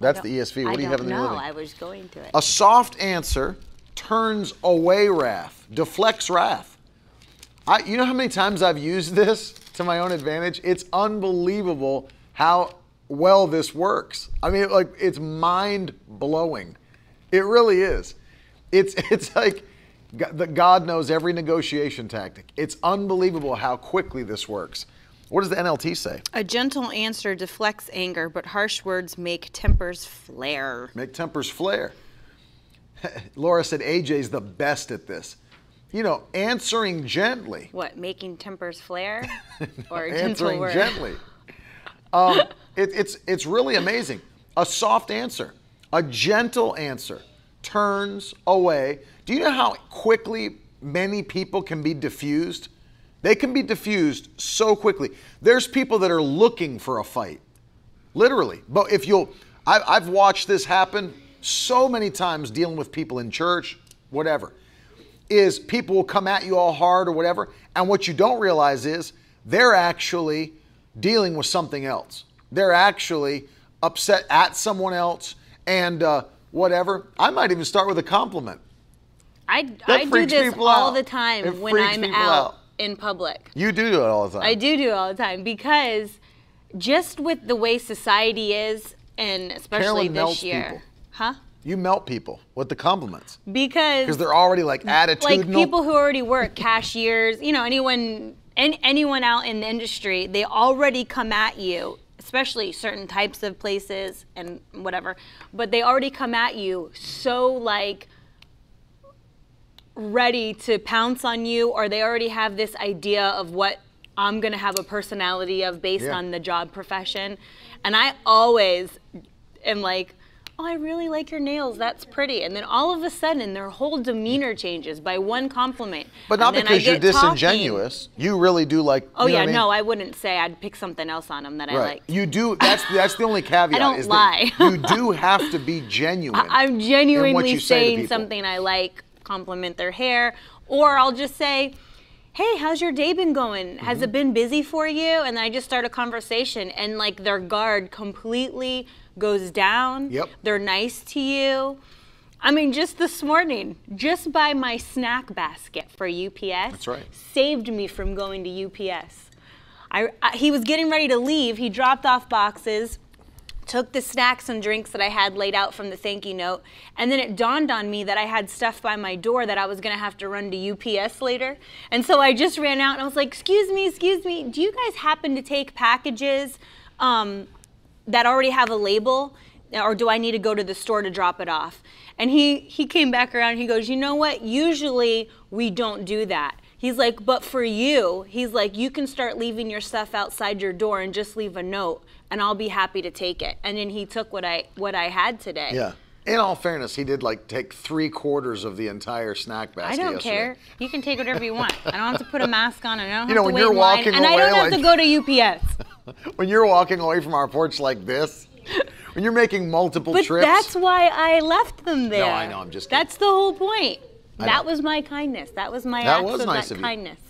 That's the ESV. What I do you have in the New know. Living? I was going to it. A soft answer turns away wrath, deflects wrath. I, you know how many times I've used this to my own advantage? It's unbelievable how well this works. I mean, like it's mind blowing. It really is. It's it's like God knows every negotiation tactic. It's unbelievable how quickly this works. What does the NLT say? A gentle answer deflects anger, but harsh words make tempers flare. Make tempers flare. Laura said AJ's the best at this. You know, answering gently. What, making tempers flare? Or answering gently. Um, it, it's it's really amazing. A soft answer, a gentle answer, turns away. Do you know how quickly many people can be diffused? They can be diffused so quickly. There's people that are looking for a fight, literally. But if you'll, I, I've watched this happen so many times dealing with people in church, whatever, is people will come at you all hard or whatever, and what you don't realize is they're actually dealing with something else. They're actually upset at someone else and uh, whatever. I might even start with a compliment. I, That I do this all out. the time It when I'm out, out. In public. You do do it all the time. I do do it all the time because just with the way society is, and especially Carolyn this year, people. huh? You melt people with the compliments Because because they're already like attitudinal. like people who already work cashiers you know anyone and anyone out in the industry they already come at you especially certain types of places and whatever but they already come at you so like ready to pounce on you or they already have this idea of what I'm going to have a personality of based Yeah. on the job profession and I always am like oh I really like your nails that's pretty and then all of a sudden their whole demeanor changes by one compliment but not I because you're get talking. disingenuous. You really do like. oh yeah I mean? no I wouldn't say I'd pick something else on them that I Right. like You do. That's that's the only caveat. I don't is lie. You do have to be genuine. I'm in what genuinely saying something I like, compliment their hair, or I'll just say, "Hey, how's your day been going? Has Mm-hmm. it been busy for you?" And then I just start a conversation, and like their guard completely goes down. Yep. They're nice to you. I mean, just this morning, just by my snack basket for UPS, That's right. saved me from going to UPS. I, I, he was getting ready to leave. He dropped off boxes took the snacks and drinks that I had laid out from the thank you note, and then it dawned on me that I had stuff by my door that I was gonna have to run to UPS later. And so I just ran out and I was like, Excuse me, excuse me, do you guys happen to take packages um, that already have a label? Or do I need to go to the store to drop it off? And he, he came back around he goes, You know what? Usually we don't do that. He's like, but for you, he's like, you can start leaving your stuff outside your door and just leave a note, and I'll be happy to take it. And then he took what I what I had today. Yeah. In all fairness, he did like take three quarters of the entire snack basket. I don't yesterday. care. You can take whatever you want. I don't have to put a mask on. I don't have You know, to when you're in line, walking and I don't have to go to UPS. When you're walking away from our porch like this, when you're making multiple But trips. that's why I left them there. No, I know, I'm just kidding. That's the whole point. I That know. was my kindness. That was my That acts was of nice that of you. kindness.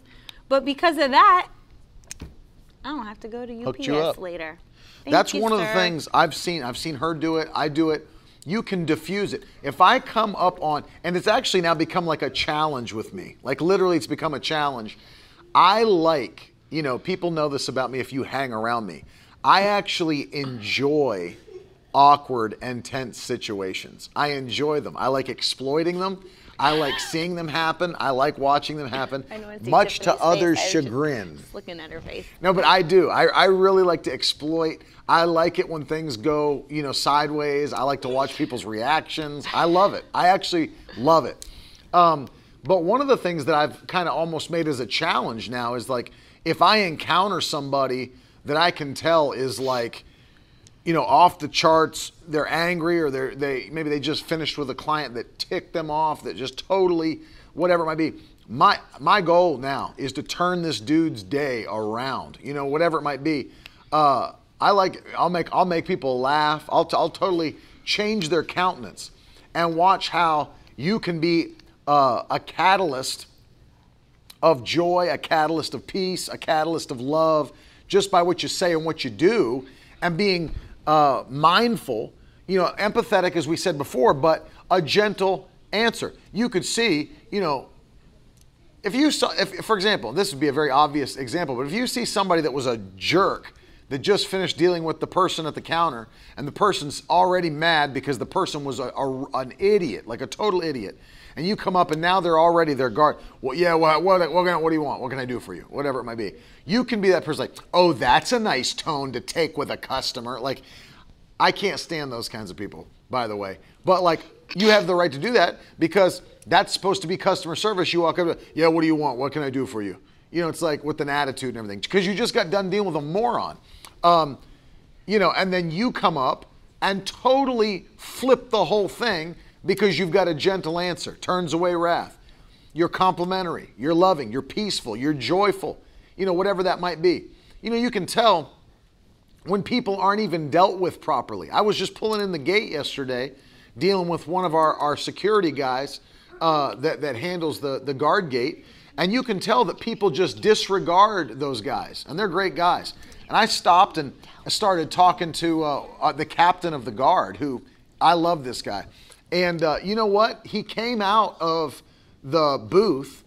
But because of that, I don't have to go to UPS you up. later. Thank That's you, one of the things I've seen. I've seen her do it. I do it. You can diffuse it. If I come up on, and it's actually now become like a challenge with me. Like literally, it's become a challenge. I like, you know, people know this about me if you hang around me. I actually enjoy awkward and tense situations. I enjoy them. I like exploiting them. I like seeing them happen. I like watching them happen, I know, I see much to others' I was just- chagrin. Looking at her face. No, but I do. I, I really like to exploit. I like it when things go, you know, sideways. I like to watch people's reactions. I love it. I actually love it. Um, but one of the things that I've kind of almost made as a challenge now is like if I encounter somebody that I can tell is like, you know, off the charts, they're angry or they're they maybe they just finished with a client that ticked them off, that just totally whatever it might be. My my goal now is to turn this dude's day around. You know, whatever it might be. Uh, I like I'll make I'll make people laugh. I'll t- I'll totally change their countenance and watch how you can be uh, a catalyst of joy, a catalyst of peace, a catalyst of love, just by what you say and what you do, and being uh, mindful, you know, empathetic, as we said before, but a gentle answer. You could see, you know, if you saw, if, for example, this would be a very obvious example, but if you see somebody that was a jerk that just finished dealing with the person at the counter and the person's already mad because the person was a, a- an idiot, like a total idiot, and you come up and now they're already their guard. Well, yeah, what, what, what, what do you want? What can I do for you? Whatever it might be. You can be that person like, oh, that's a nice tone to take with a customer. Like, I can't stand those kinds of people, by the way. But like, you have the right to do that because that's supposed to be customer service. You walk up, to, yeah, what do you want? What can I do for you? You know, it's like with an attitude and everything because you just got done dealing with a moron. Um, you know, and then you come up and totally flip the whole thing because you've got a gentle answer, turns away wrath. You're complimentary, you're loving, you're peaceful, you're joyful, you know, whatever that might be. You know, you can tell when people aren't even dealt with properly. I was just pulling in the gate yesterday dealing with one of our, our security guys uh, that, that handles the, the guard gate. And you can tell that people just disregard those guys, and they're great guys. And I stopped and I started talking to uh, uh, the captain of the guard, who I love this guy. And uh, you know what? He came out of the booth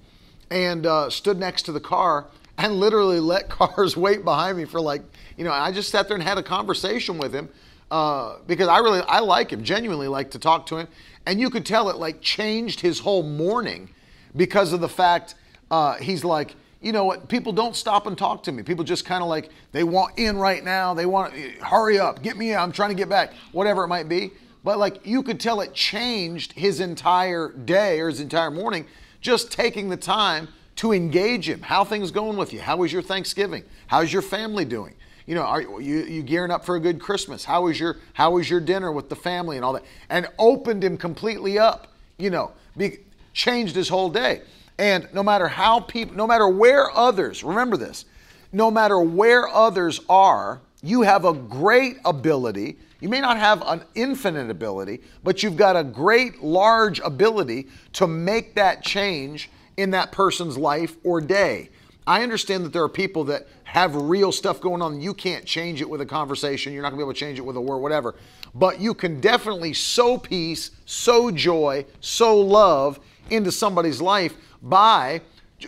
and uh, stood next to the car and literally let cars wait behind me for like, you know, I just sat there and had a conversation with him uh, because I really, I like him, genuinely like to talk to him. And you could tell it like changed his whole morning because of the fact uh, he's like, you know what? People don't stop and talk to me. People just kind of like they want in right now. They want hurry up, get me. I'm trying to get back, whatever it might be. But like you could tell it changed his entire day or his entire morning just taking the time to engage him. How things going with you? How was your Thanksgiving? How's your family doing? You know, are you, you gearing up for a good Christmas? How was your How was your dinner with the family and all that? And opened him completely up. You know, be, changed his whole day. And no matter how people, no matter where others, remember this, no matter where others are, you have a great ability. You may not have an infinite ability, but you've got a great, large ability to make that change in that person's life or day. I understand that there are people that have real stuff going on. You can't change it with a conversation. You're not gonna be able to change it with a word, whatever. But you can definitely sow peace, sow joy, sow love into somebody's life by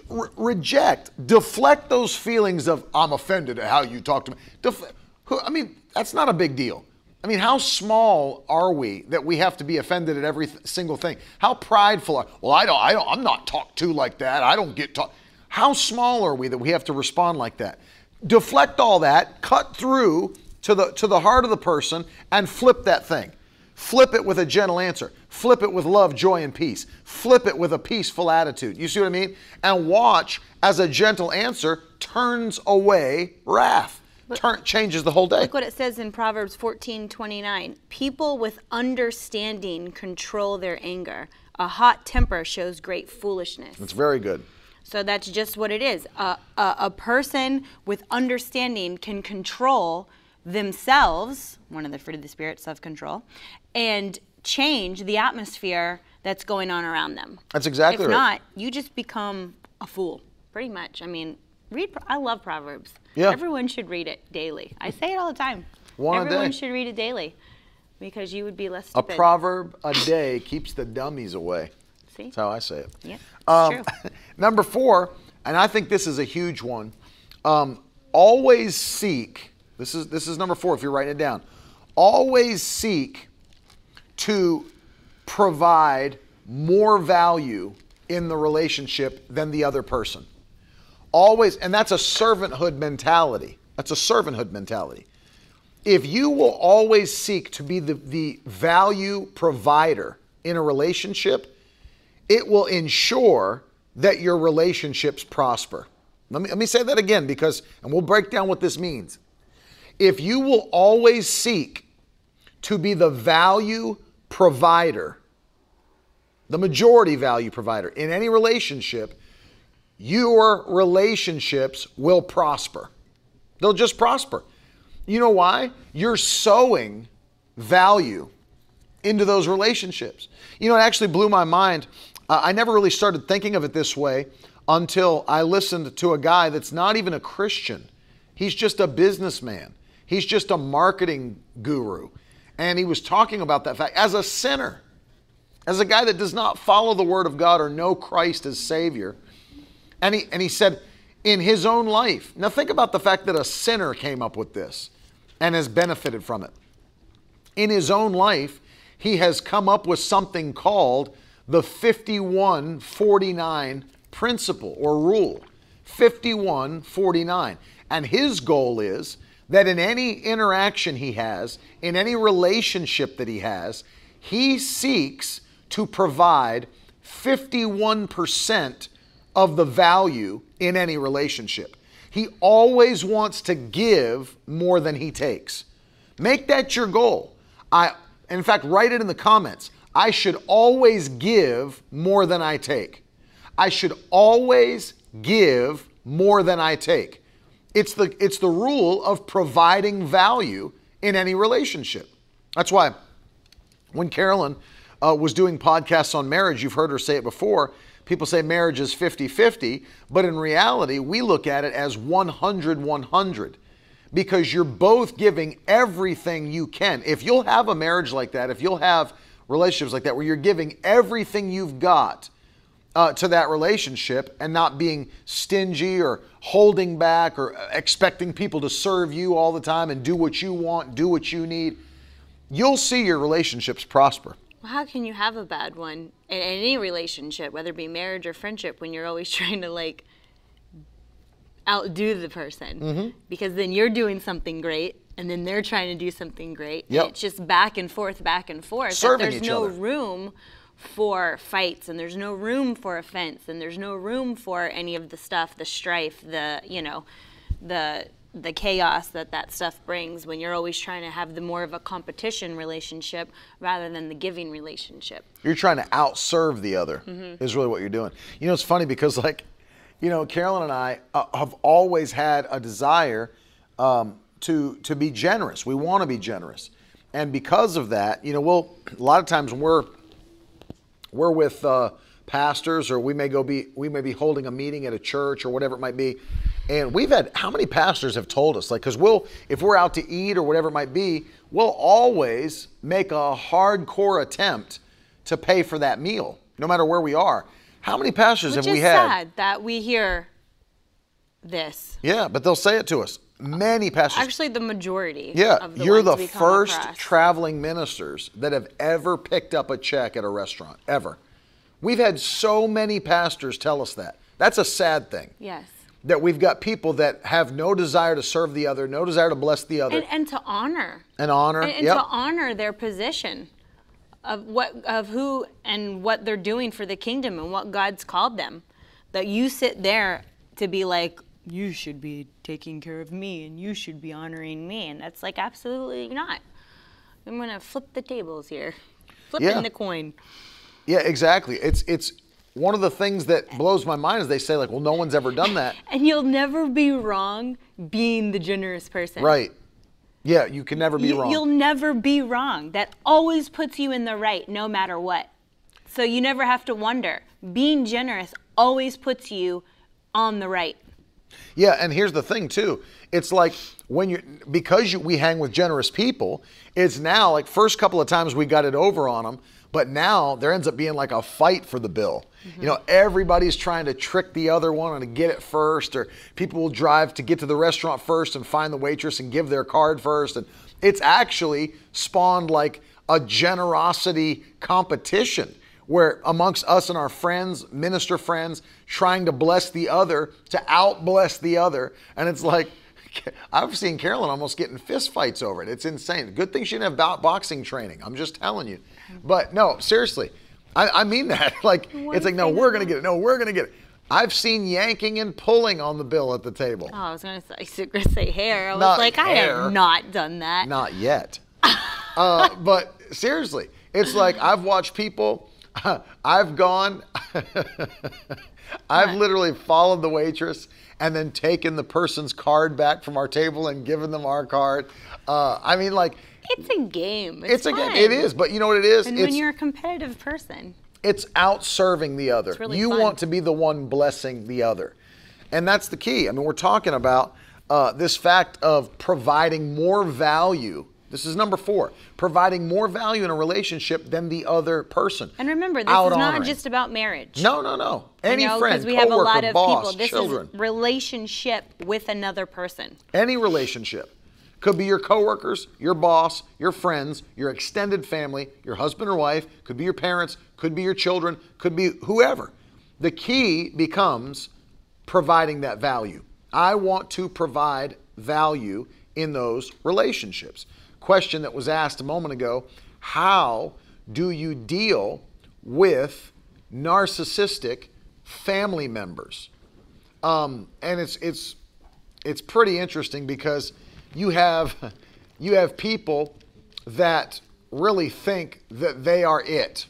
re- reject, deflect those feelings of I'm offended at how you talk to me. Def- I mean, that's not a big deal. I mean, how small are we that we have to be offended at every th- single thing? How prideful are? Well, I don't, I don't, I'm not talked to like that. I don't get talked. How small are we that we have to respond like that? Deflect all that, cut through to the to the heart of the person, and flip that thing. Flip it with a gentle answer. Flip it with love, joy, and peace. Flip it with a peaceful attitude. You see what I mean? And watch as a gentle answer turns away wrath. Turn, changes the whole day. Look what it says in Proverbs 14 29. People with understanding control their anger. A hot temper shows great foolishness. It's very good. So that's just what it is. a, a person with understanding can control themselves, one of the fruit of the Spirit, self control, and change the atmosphere that's going on around them. That's exactly if right. If not, you just become a fool, pretty much. I mean, read. I love Proverbs. Yeah. Everyone should read it daily. I say it all the time. One Everyone should read it daily because you would be less A proverb a day keeps the dummies away. See? That's how I say it. Yeah, Um, true. number four, and I think this is a huge one. Um, always seek. This is this is number four. If you're writing it down, always seek to provide more value in the relationship than the other person. Always, and that's a servanthood mentality. That's a servanthood mentality. If you will always seek to be the, the value provider in a relationship, it will ensure that your relationships prosper. Let me, let me say that again because, and we'll break down what this means. If you will always seek to be the value provider, the majority value provider in any relationship, your relationships will prosper. They'll just prosper. You know why? You're sowing value into those relationships. You know, it actually blew my mind. Uh, I never really started thinking of it this way until I listened to a guy that's not even a Christian. He's just a businessman, he's just a marketing guru. And he was talking about that fact as a sinner, as a guy that does not follow the word of God or know Christ as Savior. And he, and he said, in his own life, now think about the fact that a sinner came up with this and has benefited from it. In his own life, he has come up with something called the 5149 principle or rule. 5149. And his goal is that in any interaction he has, in any relationship that he has, he seeks to provide 51% of the value in any relationship. He always wants to give more than he takes. Make that your goal. I in fact write it in the comments. I should always give more than I take. I should always give more than I take. It's the it's the rule of providing value in any relationship. That's why when Carolyn uh, was doing podcasts on marriage, you've heard her say it before. People say marriage is 50 50, but in reality, we look at it as 100 100 because you're both giving everything you can. If you'll have a marriage like that, if you'll have relationships like that where you're giving everything you've got uh, to that relationship and not being stingy or holding back or expecting people to serve you all the time and do what you want, do what you need, you'll see your relationships prosper. How can you have a bad one in any relationship, whether it be marriage or friendship, when you're always trying to like outdo the person? Mm-hmm. Because then you're doing something great, and then they're trying to do something great. Yep. It's just back and forth, back and forth. Serving there's each no other. room for fights, and there's no room for offense, and there's no room for any of the stuff, the strife, the you know, the the chaos that that stuff brings when you're always trying to have the more of a competition relationship rather than the giving relationship. You're trying to outserve the other, is really what you're doing. You know, it's funny because, like, you know, Carolyn and I uh, have always had a desire um, to to be generous. We want to be generous, and because of that, you know, we'll a lot of times when we're we're with uh, pastors or we may go be we may be holding a meeting at a church or whatever it might be and we've had how many pastors have told us like because we'll if we're out to eat or whatever it might be we'll always make a hardcore attempt to pay for that meal no matter where we are how many pastors Which have we had sad that we hear this. yeah but they'll say it to us many pastors Actually, the majority. yeah of the you're the first across. traveling ministers that have ever picked up a check at a restaurant ever we've had so many pastors tell us that that's a sad thing yes. That we've got people that have no desire to serve the other, no desire to bless the other, And, and to honor. and honor. And, and yep. to honor their position of what of who and what they're doing for the kingdom and what God's called them. That you sit there to be like, you should be taking care of me and you should be honoring me. And that's like absolutely not. I'm gonna flip the tables here. Flipping Yeah. the coin. yeah, exactly. It's it's one of the things that blows my mind is they say like, well, no one's ever done that. And you'll never be wrong being the generous person. right. Yeah, you can never be You- wrong. You'll never be wrong. That always puts you in the right no matter what. So you never have to wonder. Being generous always puts you on the right. Yeah, and here's the thing too. It's like when you because you, we hang with generous people, it's now like first couple of times we got it over on them, but now there ends up being like a fight for the bill. You know, everybody's trying to trick the other one and to get it first, or people will drive to get to the restaurant first and find the waitress and give their card first, and it's actually spawned like a generosity competition where amongst us and our friends, minister friends, trying to bless the other, to out bless the other. And it's like, I've seen Carolyn almost getting fist fights over it. It's insane. Good thing she didn't have bo- boxing training. I'm just telling you. But no, seriously, I, I mean that. Like, it's like, no, we're going to get it. No, we're going to get it. I've seen yanking and pulling on the bill at the table. Oh, I was gonna say, I was gonna say hair. I was Not like, I have not done that. Not yet. uh, but seriously, it's like I've watched people. I've gone. I've literally followed the waitress and then taken the person's card back from our table and given them our card. Uh, I mean, like It's a game. It's, it's a game. It is, but you know what it is? And it's when you're a competitive person, it's out serving the other. really you fun. want to be the one blessing the other. And that's the key. I mean, we're talking about uh, this fact of providing more value. This is number four providing more value in a relationship than the other person. and remember, this Out is not honoring. just about marriage. No, no, no. Any you know, friend, we have a lot of boss, people. This children, is relationship with another person. any relationship. Could be your coworkers, your boss, your friends, your extended family, your husband or wife, could be your parents, could be your children, could be whoever. The key becomes providing that value. I want to provide value in those relationships. Question that was asked a moment ago how do you deal with narcissistic family members? Um, and it's it's it's pretty interesting because you have you have people that really think that they are it,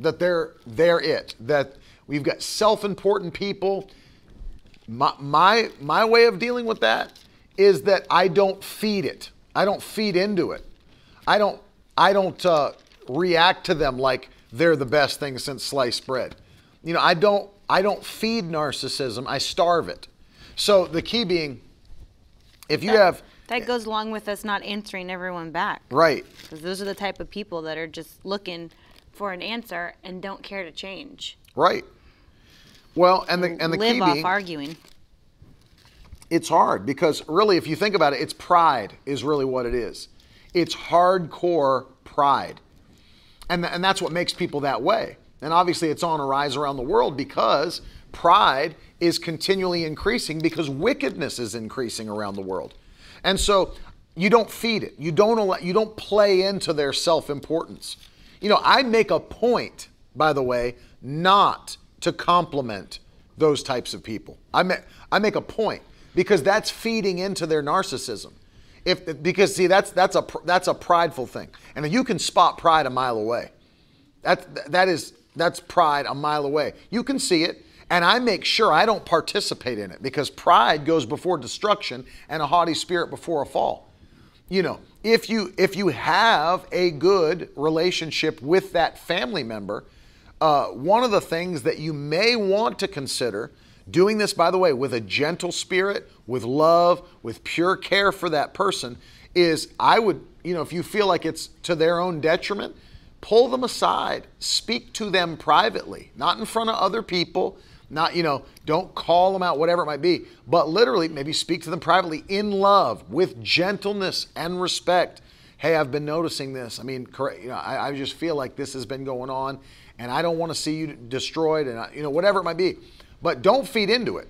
that they're they're it, that we've got self-important people. My my my way of dealing with that is that I don't feed it. I don't feed into it. I don't I don't uh, react to them like they're the best thing since sliced bread. You know, I don't I don't feed narcissism, I starve it. So the key being if you have That goes along with us not answering everyone back. right, Because those are the type of people that are just looking for an answer and don't care to change. right. Well, and the and the Live key off being arguing. it's hard because really if you think about it, it's pride is really what it is. It's hardcore pride. And, th- and that's what makes people that way. And obviously, it's on a rise around the world because pride is continually increasing because wickedness is increasing around the world. And so you don't feed it. You don't allow, you don't play into their self-importance. You know, I make a point, by the way, not to compliment those types of people. I make I make a point because that's feeding into their narcissism. If because see that's that's a that's a prideful thing, and you can spot pride a mile away. That that is that's pride a mile away. You can see it, and I make sure I don't participate in it because pride goes before destruction and a haughty spirit before a fall. You know, if you if you have a good relationship with that family member, uh, one of the things that you may want to consider doing this, by the way, with a gentle spirit, with love, with pure care for that person, is I would, you know, if you feel like it's to their own detriment, pull them aside, speak to them privately, not in front of other people, not, you know, don't call them out, whatever it might be, but literally maybe speak to them privately in love, with gentleness and respect. Hey, I've been noticing this. I mean, you know, I, I just feel like this has been going on, and I don't want to see you destroyed, and I- you know, whatever it might be. But don't feed into it.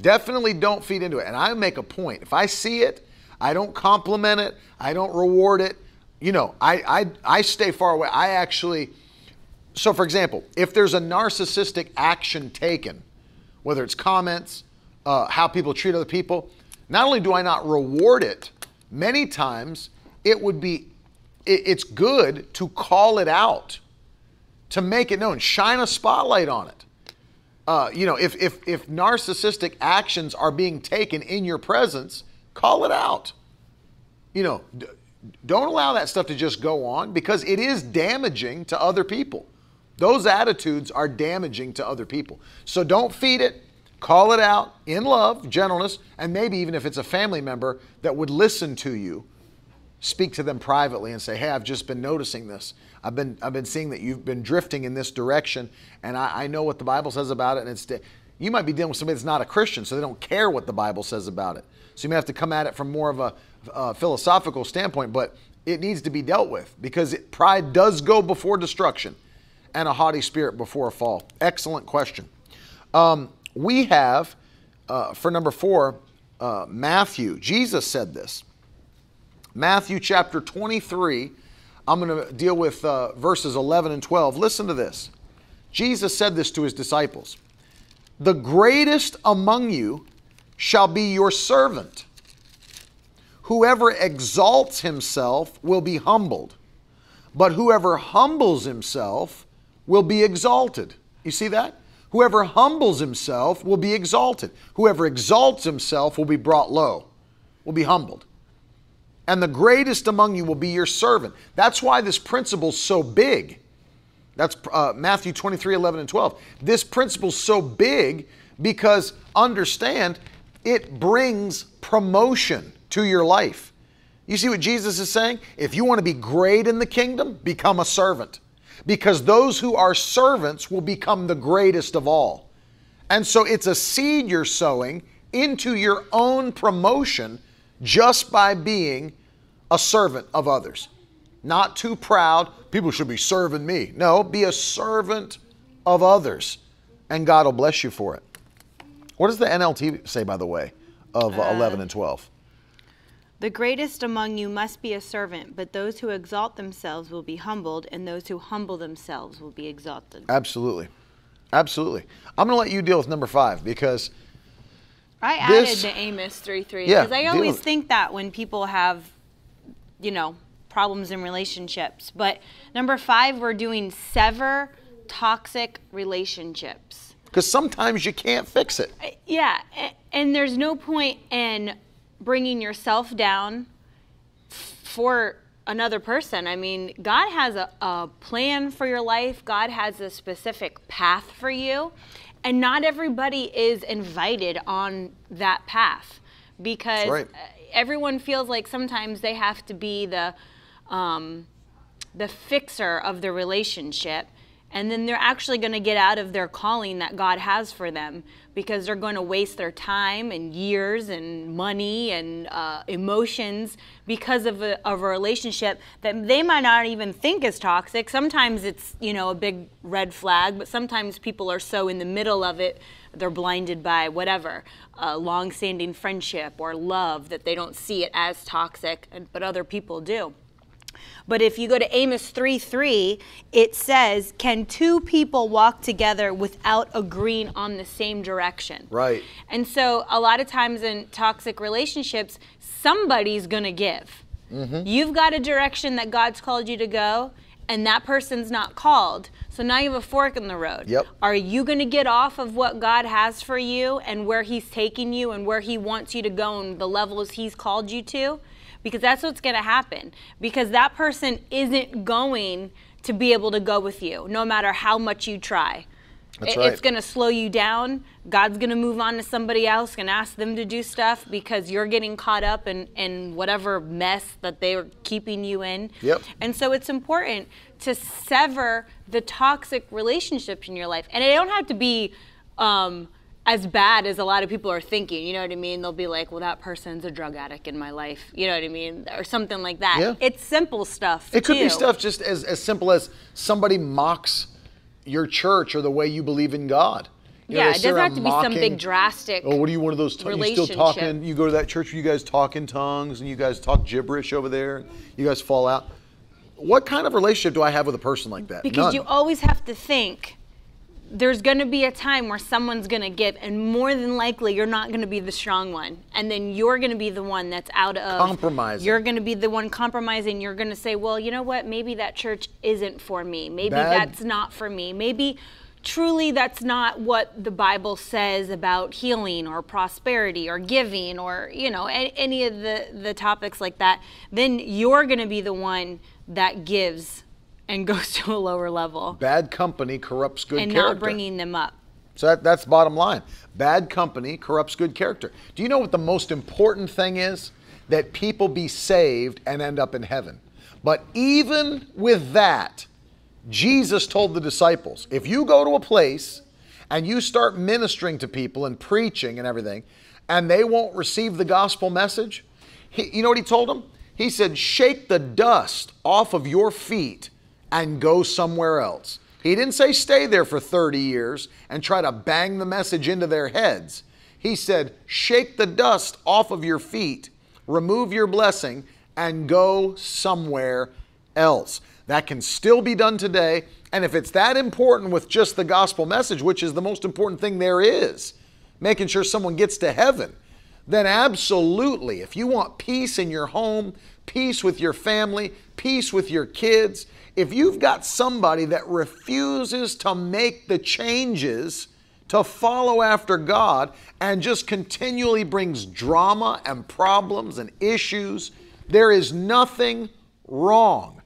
Definitely don't feed into it. And I make a point. If I see it, I don't compliment it. I don't reward it. You know, I I, I stay far away. I actually. So, for example, if there's a narcissistic action taken, whether it's comments, uh, how people treat other people, not only do I not reward it, many times it would be, it, it's good to call it out, to make it known, shine a spotlight on it. Uh, you know, if, if, if narcissistic actions are being taken in your presence, call it out. You know, d- don't allow that stuff to just go on because it is damaging to other people. Those attitudes are damaging to other people. So don't feed it. Call it out in love, gentleness, and maybe even if it's a family member that would listen to you, speak to them privately and say, "Hey, I've just been noticing this. I've been I've been seeing that you've been drifting in this direction, and I, I know what the Bible says about it. And it's you might be dealing with somebody that's not a Christian, so they don't care what the Bible says about it. So you may have to come at it from more of a, uh philosophical standpoint, but it needs to be dealt with because it, pride does go before destruction, and a haughty spirit before a fall. Excellent question. Um, we have uh, for number four, uh, Matthew. Jesus said this. Matthew chapter 23. I'm going to deal with uh, verses 11 and 12. Listen to this. Jesus said this to his disciples The greatest among you shall be your servant. Whoever exalts himself will be humbled, but whoever humbles himself will be exalted. You see that? Whoever humbles himself will be exalted. Whoever exalts himself will be brought low, will be humbled and the greatest among you will be your servant. That's why this principle's so big. That's uh, Matthew 23, 11, and 12. This principle's so big because understand it brings promotion to your life. You see what Jesus is saying? If you want to be great in the kingdom, become a servant. Because those who are servants will become the greatest of all. And so it's a seed you're sowing into your own promotion just by being a servant of others. Not too proud, people should be serving me. No, be a servant of others, and God will bless you for it. What does the NLT say, by the way, of uh, 11 and 12? The greatest among you must be a servant, but those who exalt themselves will be humbled, and those who humble themselves will be exalted. Absolutely. Absolutely. I'm going to let you deal with number five because I added This- the Amos 3 3 Yeah, because I always think that when people have, you know, problems in relationships. But number five, we're doing sever toxic relationships. because sometimes you can't fix it. Uh, yeah, and there's no point in bringing yourself down for another person. I mean, God has a, a plan for your life, God has a specific path for you, and not everybody is invited on that path because right. everyone feels like sometimes they have to be the um, the fixer of the relationship and then they're actually going to get out of their calling that God has for them because they're going to waste their time and years and money and uh, emotions because of a, of a relationship that they might not even think is toxic. Sometimes it's you know a big red flag, but sometimes people are so in the middle of it they're blinded by whatever a long-standing friendship or love that they don't see it as toxic, but other people do. But if you go to Amos 3 3, it says, Can two people walk together without agreeing on the same direction? Right. And so a lot of times in toxic relationships, somebody's going to give. Mm-hmm. You've got a direction that God's called you to go, and that person's not called. So now you have a fork in the road. Yep. Are you going to get off of what God has for you and where He's taking you and where He wants you to go and the levels He's called you to? Because that's what's going to happen because that person isn't going to be able to go with you no matter how much you try. That's right. It's going to slow you down. God's going to move on to somebody else and ask them to do stuff because you're getting caught up in, in whatever mess that they're keeping you in. Yep. And so it's important to sever the toxic relationships in your life. And it don't have to be um, as bad as a lot of people are thinking. You know what I mean? They'll be like, well, that person's a drug addict in my life. You know what I mean? Or something like that. Yeah. It's simple stuff. It could too. be stuff just as, as simple as somebody mocks your church or the way you believe in God. You yeah, know, it doesn't have to be some big drastic. Oh, what are you one of those? T- you still talking? You go to that church where you guys talk in tongues and you guys talk gibberish over there. You guys fall out. What kind of relationship do I have with a person like that? Because None. you always have to think there's going to be a time where someone's going to give and more than likely you're not going to be the strong one. And then you're going to be the one that's out of Compromising. you're going to be the one compromising. You're going to say well you know what? Maybe that church isn't for me. Maybe Bad- that's not for me. Maybe truly that's not what the bible says about healing or prosperity or giving or you know any of the the topics like that. Then you're going to be the one that gives and goes to a lower level Bad company corrupts good and character. not bringing them up. So that, that's bottom line. Bad company corrupts good character. Do you know what the most important thing is? That people be saved and end up in heaven. But even with that, Jesus told the disciples if you go to a place and you start ministering to people and preaching and everything, and they won't receive the gospel message, he, you know what he told them? He said, Shake the dust off of your feet and go somewhere else. He didn't say stay there for 30 years and try to bang the message into their heads. He said, shake the dust off of your feet, remove your blessing, and go somewhere else. That can still be done today. And if it's that important with just the gospel message, which is the most important thing there is, making sure someone gets to heaven, then absolutely, if you want peace in your home, peace with your family, peace with your kids, if you've got somebody that refuses to make the changes to follow after God and just continually brings drama and problems and issues, there is nothing wrong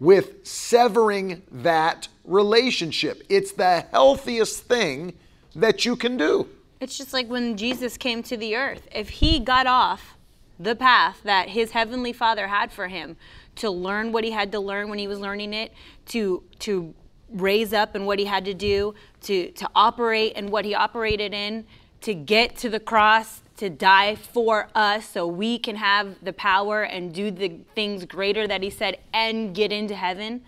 with severing that relationship. It's the healthiest thing that you can do. It's just like when Jesus came to the earth. If he got off the path that his heavenly Father had for him to learn what he had to learn when he was learning it, to to raise up and what he had to do, to to operate and what he operated in, to get to the cross, to die for us so we can have the power and do the things greater that he said and get into heaven.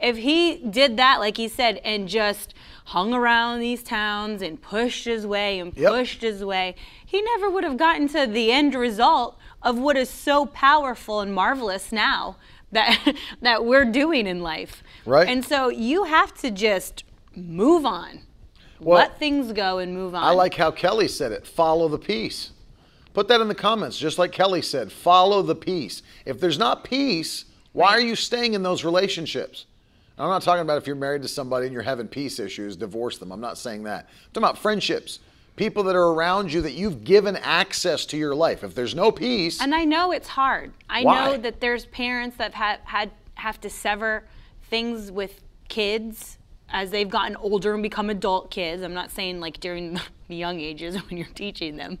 If he did that, like he said, and just hung around these towns and pushed his way and Yep. pushed his way, he never would have gotten to the end result of what is so powerful and marvelous now that that we're doing in life. Right. And so you have to just move on. Well, Let things go and move on. I like how Kelly said it follow the peace. Put that in the comments, just like Kelly said follow the peace. If there's not peace, why are you staying in those relationships? I'm not talking about if you're married to somebody and you're having peace issues, divorce them. I'm not saying that. I'm talking about friendships, people that are around you that you've given access to your life. If there's no peace, And I know it's hard. I Why? know that there's parents that have had have to sever things with kids as they've gotten older and become adult kids. I'm not saying like during the young ages when you're teaching them.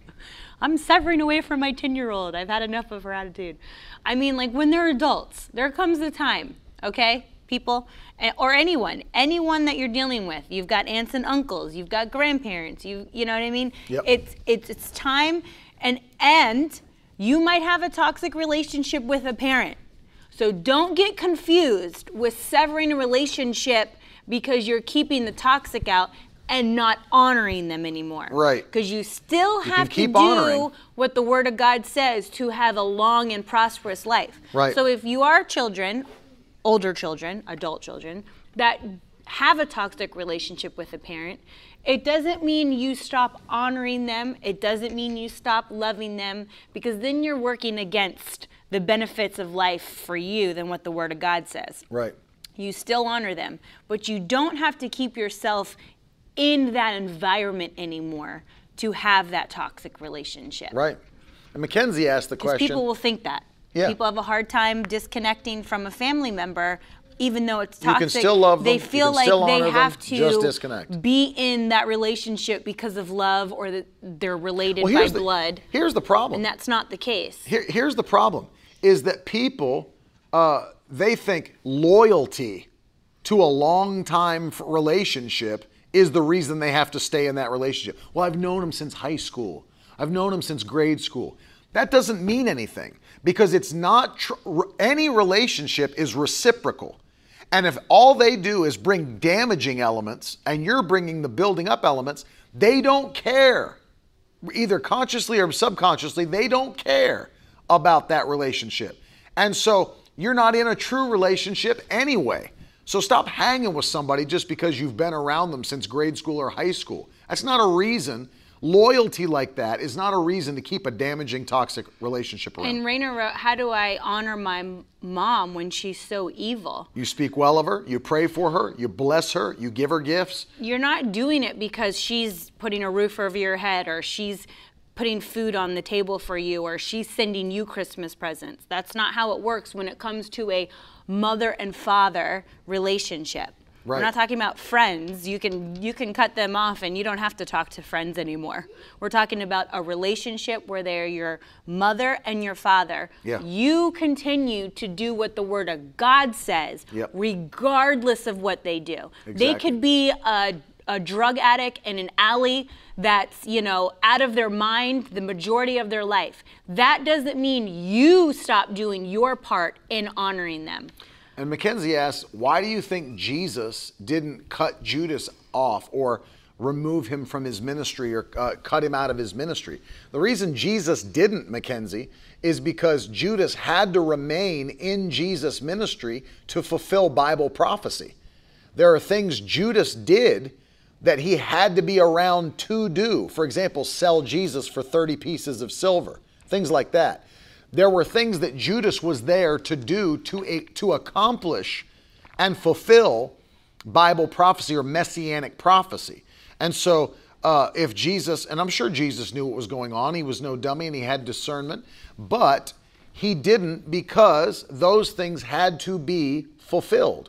I'm severing away from my 10 year old. I've had enough of her attitude. I mean, like when they're adults, there comes a time, okay? People, eh, or anyone, anyone that you're dealing with. You've got aunts and uncles, you've got grandparents, you, you know what I mean? Yep. It's, it's, it's time, and, and you might have a toxic relationship with a parent. So don't get confused with severing a relationship because you're keeping the toxic out and not honoring them anymore. Right. Because you still have to keep do honoring. what the Word of God says to have a long and prosperous life. Right. So if you are children, older children, adult children, that have a toxic relationship with a parent, it doesn't mean you stop honoring them. It doesn't mean you stop loving them because then you're working against the benefits of life for you than what the Word of God says. right. You still honor them, but you don't have to keep yourself in that environment anymore to have that toxic relationship. Right. And Mackenzie asked the question. people will think that. Yeah. People have a hard time disconnecting from a family member, even though it's You can toxic. still love They them, you feel like they them, have to just disconnect. be in that relationship because of love or that they're related well, by the, blood. Here's the problem. And that's not the case. Here, here's the problem: is that people uh, they think loyalty to a long time relationship is the reason they have to stay in that relationship. Well, I've known him since high school. I've known him since grade school. That doesn't mean anything because it's not tr- any relationship is reciprocal. And if all they do is bring damaging elements and you're bringing the building up elements, they don't care either consciously or subconsciously, they don't care about that relationship. And so you're not in a true relationship anyway. So stop hanging with somebody just because you've been around them since grade school or high school. That's not a reason. Loyalty like that is not a reason to keep a damaging, toxic relationship around. And Rainer wrote, How do I honor my mom when she's so evil? you speak well of her, you pray for her, you bless her, you give her gifts. You're not doing it because she's putting a roof over your head or she's putting food on the table for you or she's sending you Christmas presents. That's not how it works when it comes to a mother and father relationship. Right. We're not talking about friends. You can you can cut them off and you don't have to talk to friends anymore. We're talking about a relationship where they're your mother and your father. Yeah. You continue to do what the word of God says Yep. regardless of what they do. Exactly. They could be a, a drug addict in an alley that's, you know, out of their mind the majority of their life. That doesn't mean you stop doing your part in honoring them. And Mackenzie asks, why do you think Jesus didn't cut Judas off or remove him from his ministry or uh, cut him out of his ministry? The reason Jesus didn't, Mackenzie, is because Judas had to remain in Jesus' ministry to fulfill Bible prophecy. There are things Judas did that he had to be around to do. For example, sell Jesus for 30 pieces of silver, things like that. There were things that Judas was there to do to, to accomplish and fulfill Bible prophecy or messianic prophecy. And so, uh, if Jesus, and I'm sure Jesus knew what was going on, he was no dummy and he had discernment, but he didn't because those things had to be fulfilled.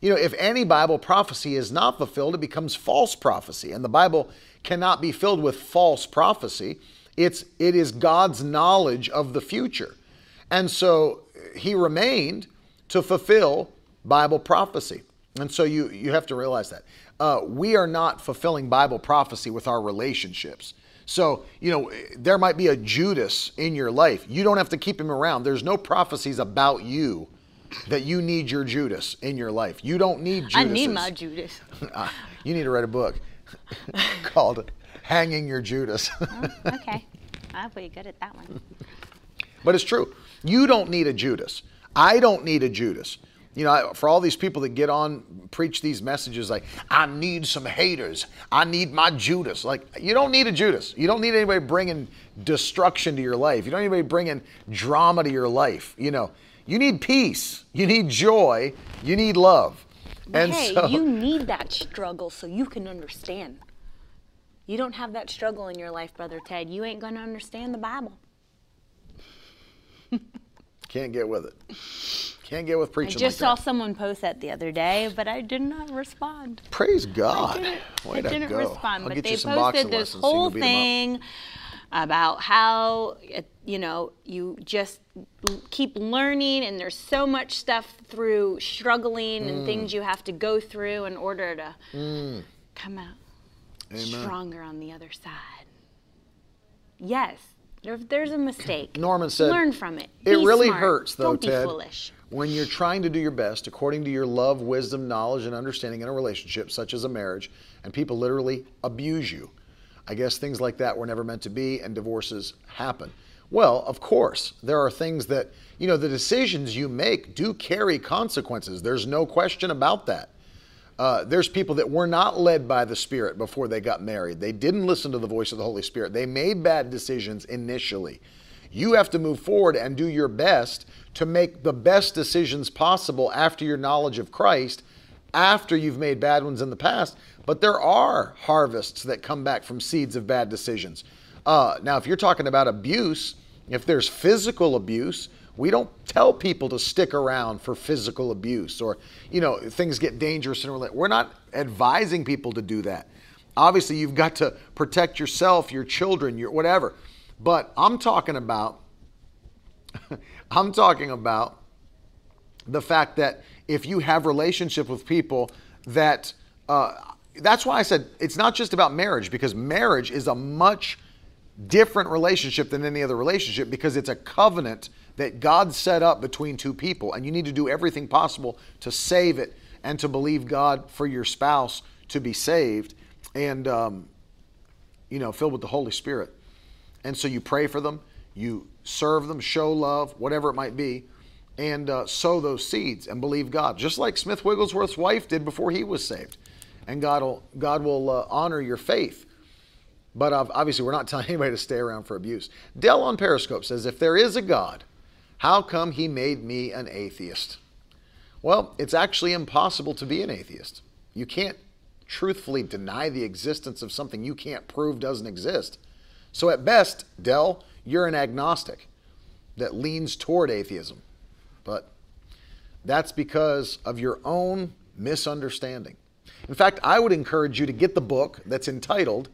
You know, if any Bible prophecy is not fulfilled, it becomes false prophecy. And the Bible cannot be filled with false prophecy. It's it is God's knowledge of the future. And so he remained to fulfill Bible prophecy. And so you you have to realize that. Uh, we are not fulfilling Bible prophecy with our relationships. So, you know, there might be a Judas in your life. You don't have to keep him around. There's no prophecies about you that you need your Judas in your life. You don't need Judas. I need my Judas. you need to write a book called Hanging Your Judas. Oh, okay. I'm pretty good at that one. but it's true. You don't need a Judas. I don't need a Judas. You know, for all these people that get on, preach these messages like, I need some haters. I need my Judas. Like, you don't need a Judas. You don't need anybody bringing destruction to your life. You don't need anybody bringing drama to your life. You know, you need peace. You need joy. You need love. And hey, so, you need that struggle so you can understand. You don't have that struggle in your life, Brother Ted, you ain't going to understand the Bible. Can't get with it. Can't get with preaching. I just like saw that. someone post that the other day, but I did not respond. Praise God. I didn't, Way I didn't go. respond, I'll but they you some boxing posted this whole beat 'em up. thing about how you know you just keep learning, and there's so much stuff through struggling Mm. and things you have to go through in order to come out Amen. stronger on the other side. Yes, there, there's a mistake. Norman said, learn from it. It Be really smart. hurts, though, Don't Ted, be foolish. when you're trying to do your best according to your love, wisdom, knowledge, and understanding in a relationship, such as a marriage, and people literally abuse you. I guess things like that were never meant to be, and divorces happen. Well, of course, there are things that, you know, the decisions you make do carry consequences. There's no question about that. Uh, there's people that were not led by the Spirit before they got married. They didn't listen to the voice of the Holy Spirit. They made bad decisions initially. You have to move forward and do your best to make the best decisions possible after your knowledge of Christ, after you've made bad ones in the past. But there are harvests that come back from seeds of bad decisions. Uh, now, if you're talking about abuse, if there's physical abuse, we don't tell people to stick around for physical abuse or, you know, things get dangerous and we're not advising people to do that. Obviously, you've got to protect yourself, your children, your whatever. But I'm talking about I'm talking about the fact that if you have relationship with people that uh, that's why I said it's not just about marriage because marriage is a much different relationship than any other relationship because it's a covenant that God set up between two people and you need to do everything possible to save it and to believe God for your spouse to be saved and um, you know filled with the Holy Spirit and so you pray for them you serve them show love whatever it might be and uh, sow those seeds and believe God, just like Smith Wigglesworth's wife did before he was saved. And God will God will uh, honor your faith. But obviously, we're not telling anybody to stay around for abuse. Dell on Periscope says, if there is a God, how come He made me an atheist? Well, it's actually impossible to be an atheist. You can't truthfully deny the existence of something you can't prove doesn't exist. So at best, Dell, you're an agnostic that leans toward atheism. But that's because of your own misunderstanding. In fact, I would encourage you to get the book that's entitled,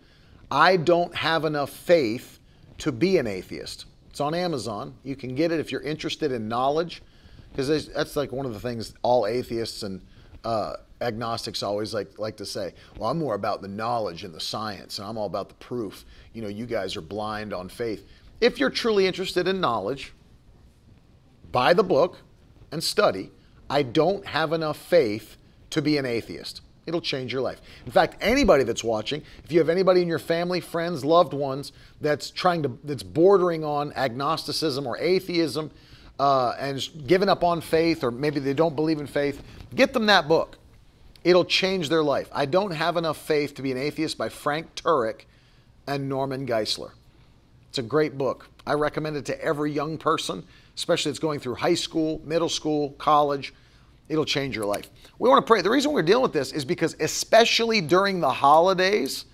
I Don't Have Enough Faith to Be an Atheist. It's on Amazon. You can get it if you're interested in knowledge, because that's like one of the things all atheists and uh, agnostics always like, like to say. Well, I'm more about the knowledge and the science, and I'm all about the proof. You know, you guys are blind on faith. If you're truly interested in knowledge, buy the book and study. I don't have enough faith to be an atheist. It'll change your life. In fact, anybody that's watching, if you have anybody in your family, friends, loved ones that's trying to that's bordering on agnosticism or atheism, uh, and giving up on faith, or maybe they don't believe in faith, get them that book. It'll change their life. I don't have enough faith to be an atheist by Frank Turek and Norman Geisler. It's a great book. I recommend it to every young person, especially that's going through high school, middle school, college. It'll change your life. We want to pray. The reason we're dealing with this is because, especially during the holidays,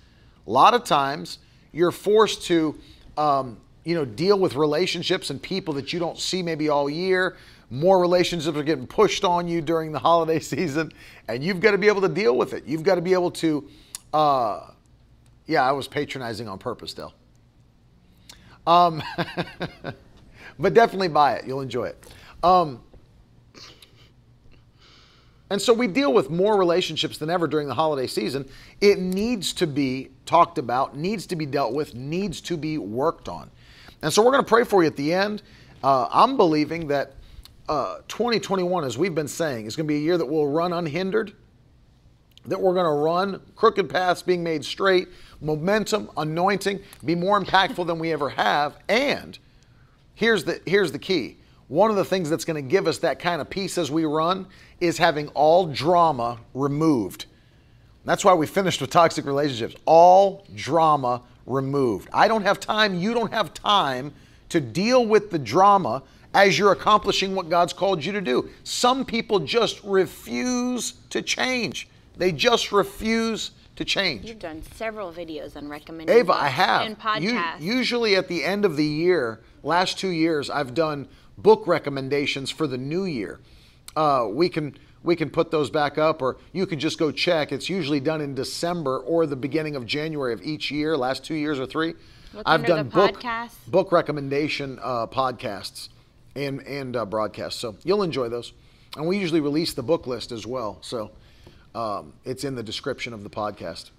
a lot of times you're forced to, um, you know, deal with relationships and people that you don't see maybe all year. More relationships are getting pushed on you during the holiday season, and you've got to be able to deal with it. You've got to be able to, uh, yeah, I was patronizing on purpose, Dell. Um, but definitely buy it. You'll enjoy it. Um, and so we deal with more relationships than ever during the holiday season. It needs to be talked about, needs to be dealt with, needs to be worked on. And so we're going to pray for you at the end. Uh, I'm believing that uh, 2021, as we've been saying, is going to be a year that will run unhindered, that we're going to run crooked paths being made straight, momentum, anointing, be more impactful than we ever have. And here's the here's the key. One of the things that's going to give us that kind of peace as we run is having all drama removed. That's why we finished with toxic relationships. All drama removed. I don't have time, you don't have time to deal with the drama as you're accomplishing what God's called you to do. Some people just refuse to change. They just refuse to change. You've done several videos on recommending Ava, I have. and podcasts. U- usually at the end of the year, last two years, I've done book recommendations for the new year. Uh, we can we can put those back up, or you can just go check. It's usually done in December or the beginning of January of each year, last two years or three. Look I've done book podcasts. book recommendation uh, podcasts and and uh, broadcasts, so you'll enjoy those. And we usually release the book list as well, so um, it's in the description of the podcast.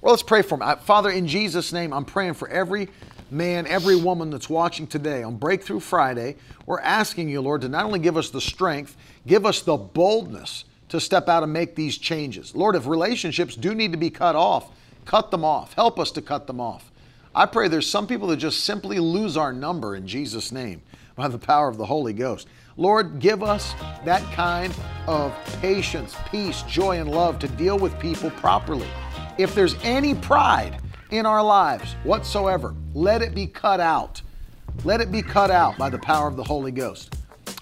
Well, let's pray for them. Father, in Jesus' name, I'm praying for every man, every woman that's watching today on Breakthrough Friday. We're asking you, Lord, to not only give us the strength, give us the boldness to step out and make these changes. Lord, if relationships do need to be cut off, cut them off. Help us to cut them off. I pray there's some people that just simply lose our number in Jesus' name by the power of the Holy Ghost. Lord, give us that kind of patience, peace, joy, and love to deal with people properly. If there's any pride in our lives whatsoever, let it be cut out. Let it be cut out by the power of the Holy Ghost.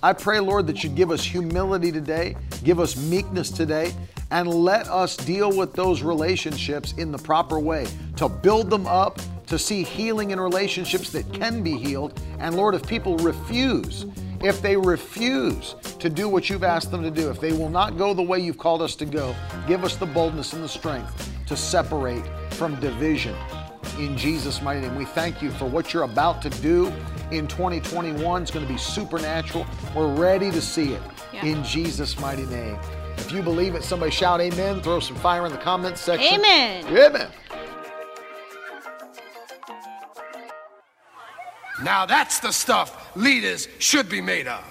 I pray, Lord, that you give us humility today, give us meekness today, and let us deal with those relationships in the proper way to build them up, to see healing in relationships that can be healed. And Lord, if people refuse, if they refuse to do what you've asked them to do, if they will not go the way you've called us to go, give us the boldness and the strength to separate from division. In Jesus' mighty name, we thank you for what you're about to do in 2021. It's going to be supernatural. We're ready to see it Yeah. in Jesus' mighty name. If you believe it, somebody shout amen. Throw some fire in the comments section. Amen. Amen. Now that's the stuff leaders should be made of.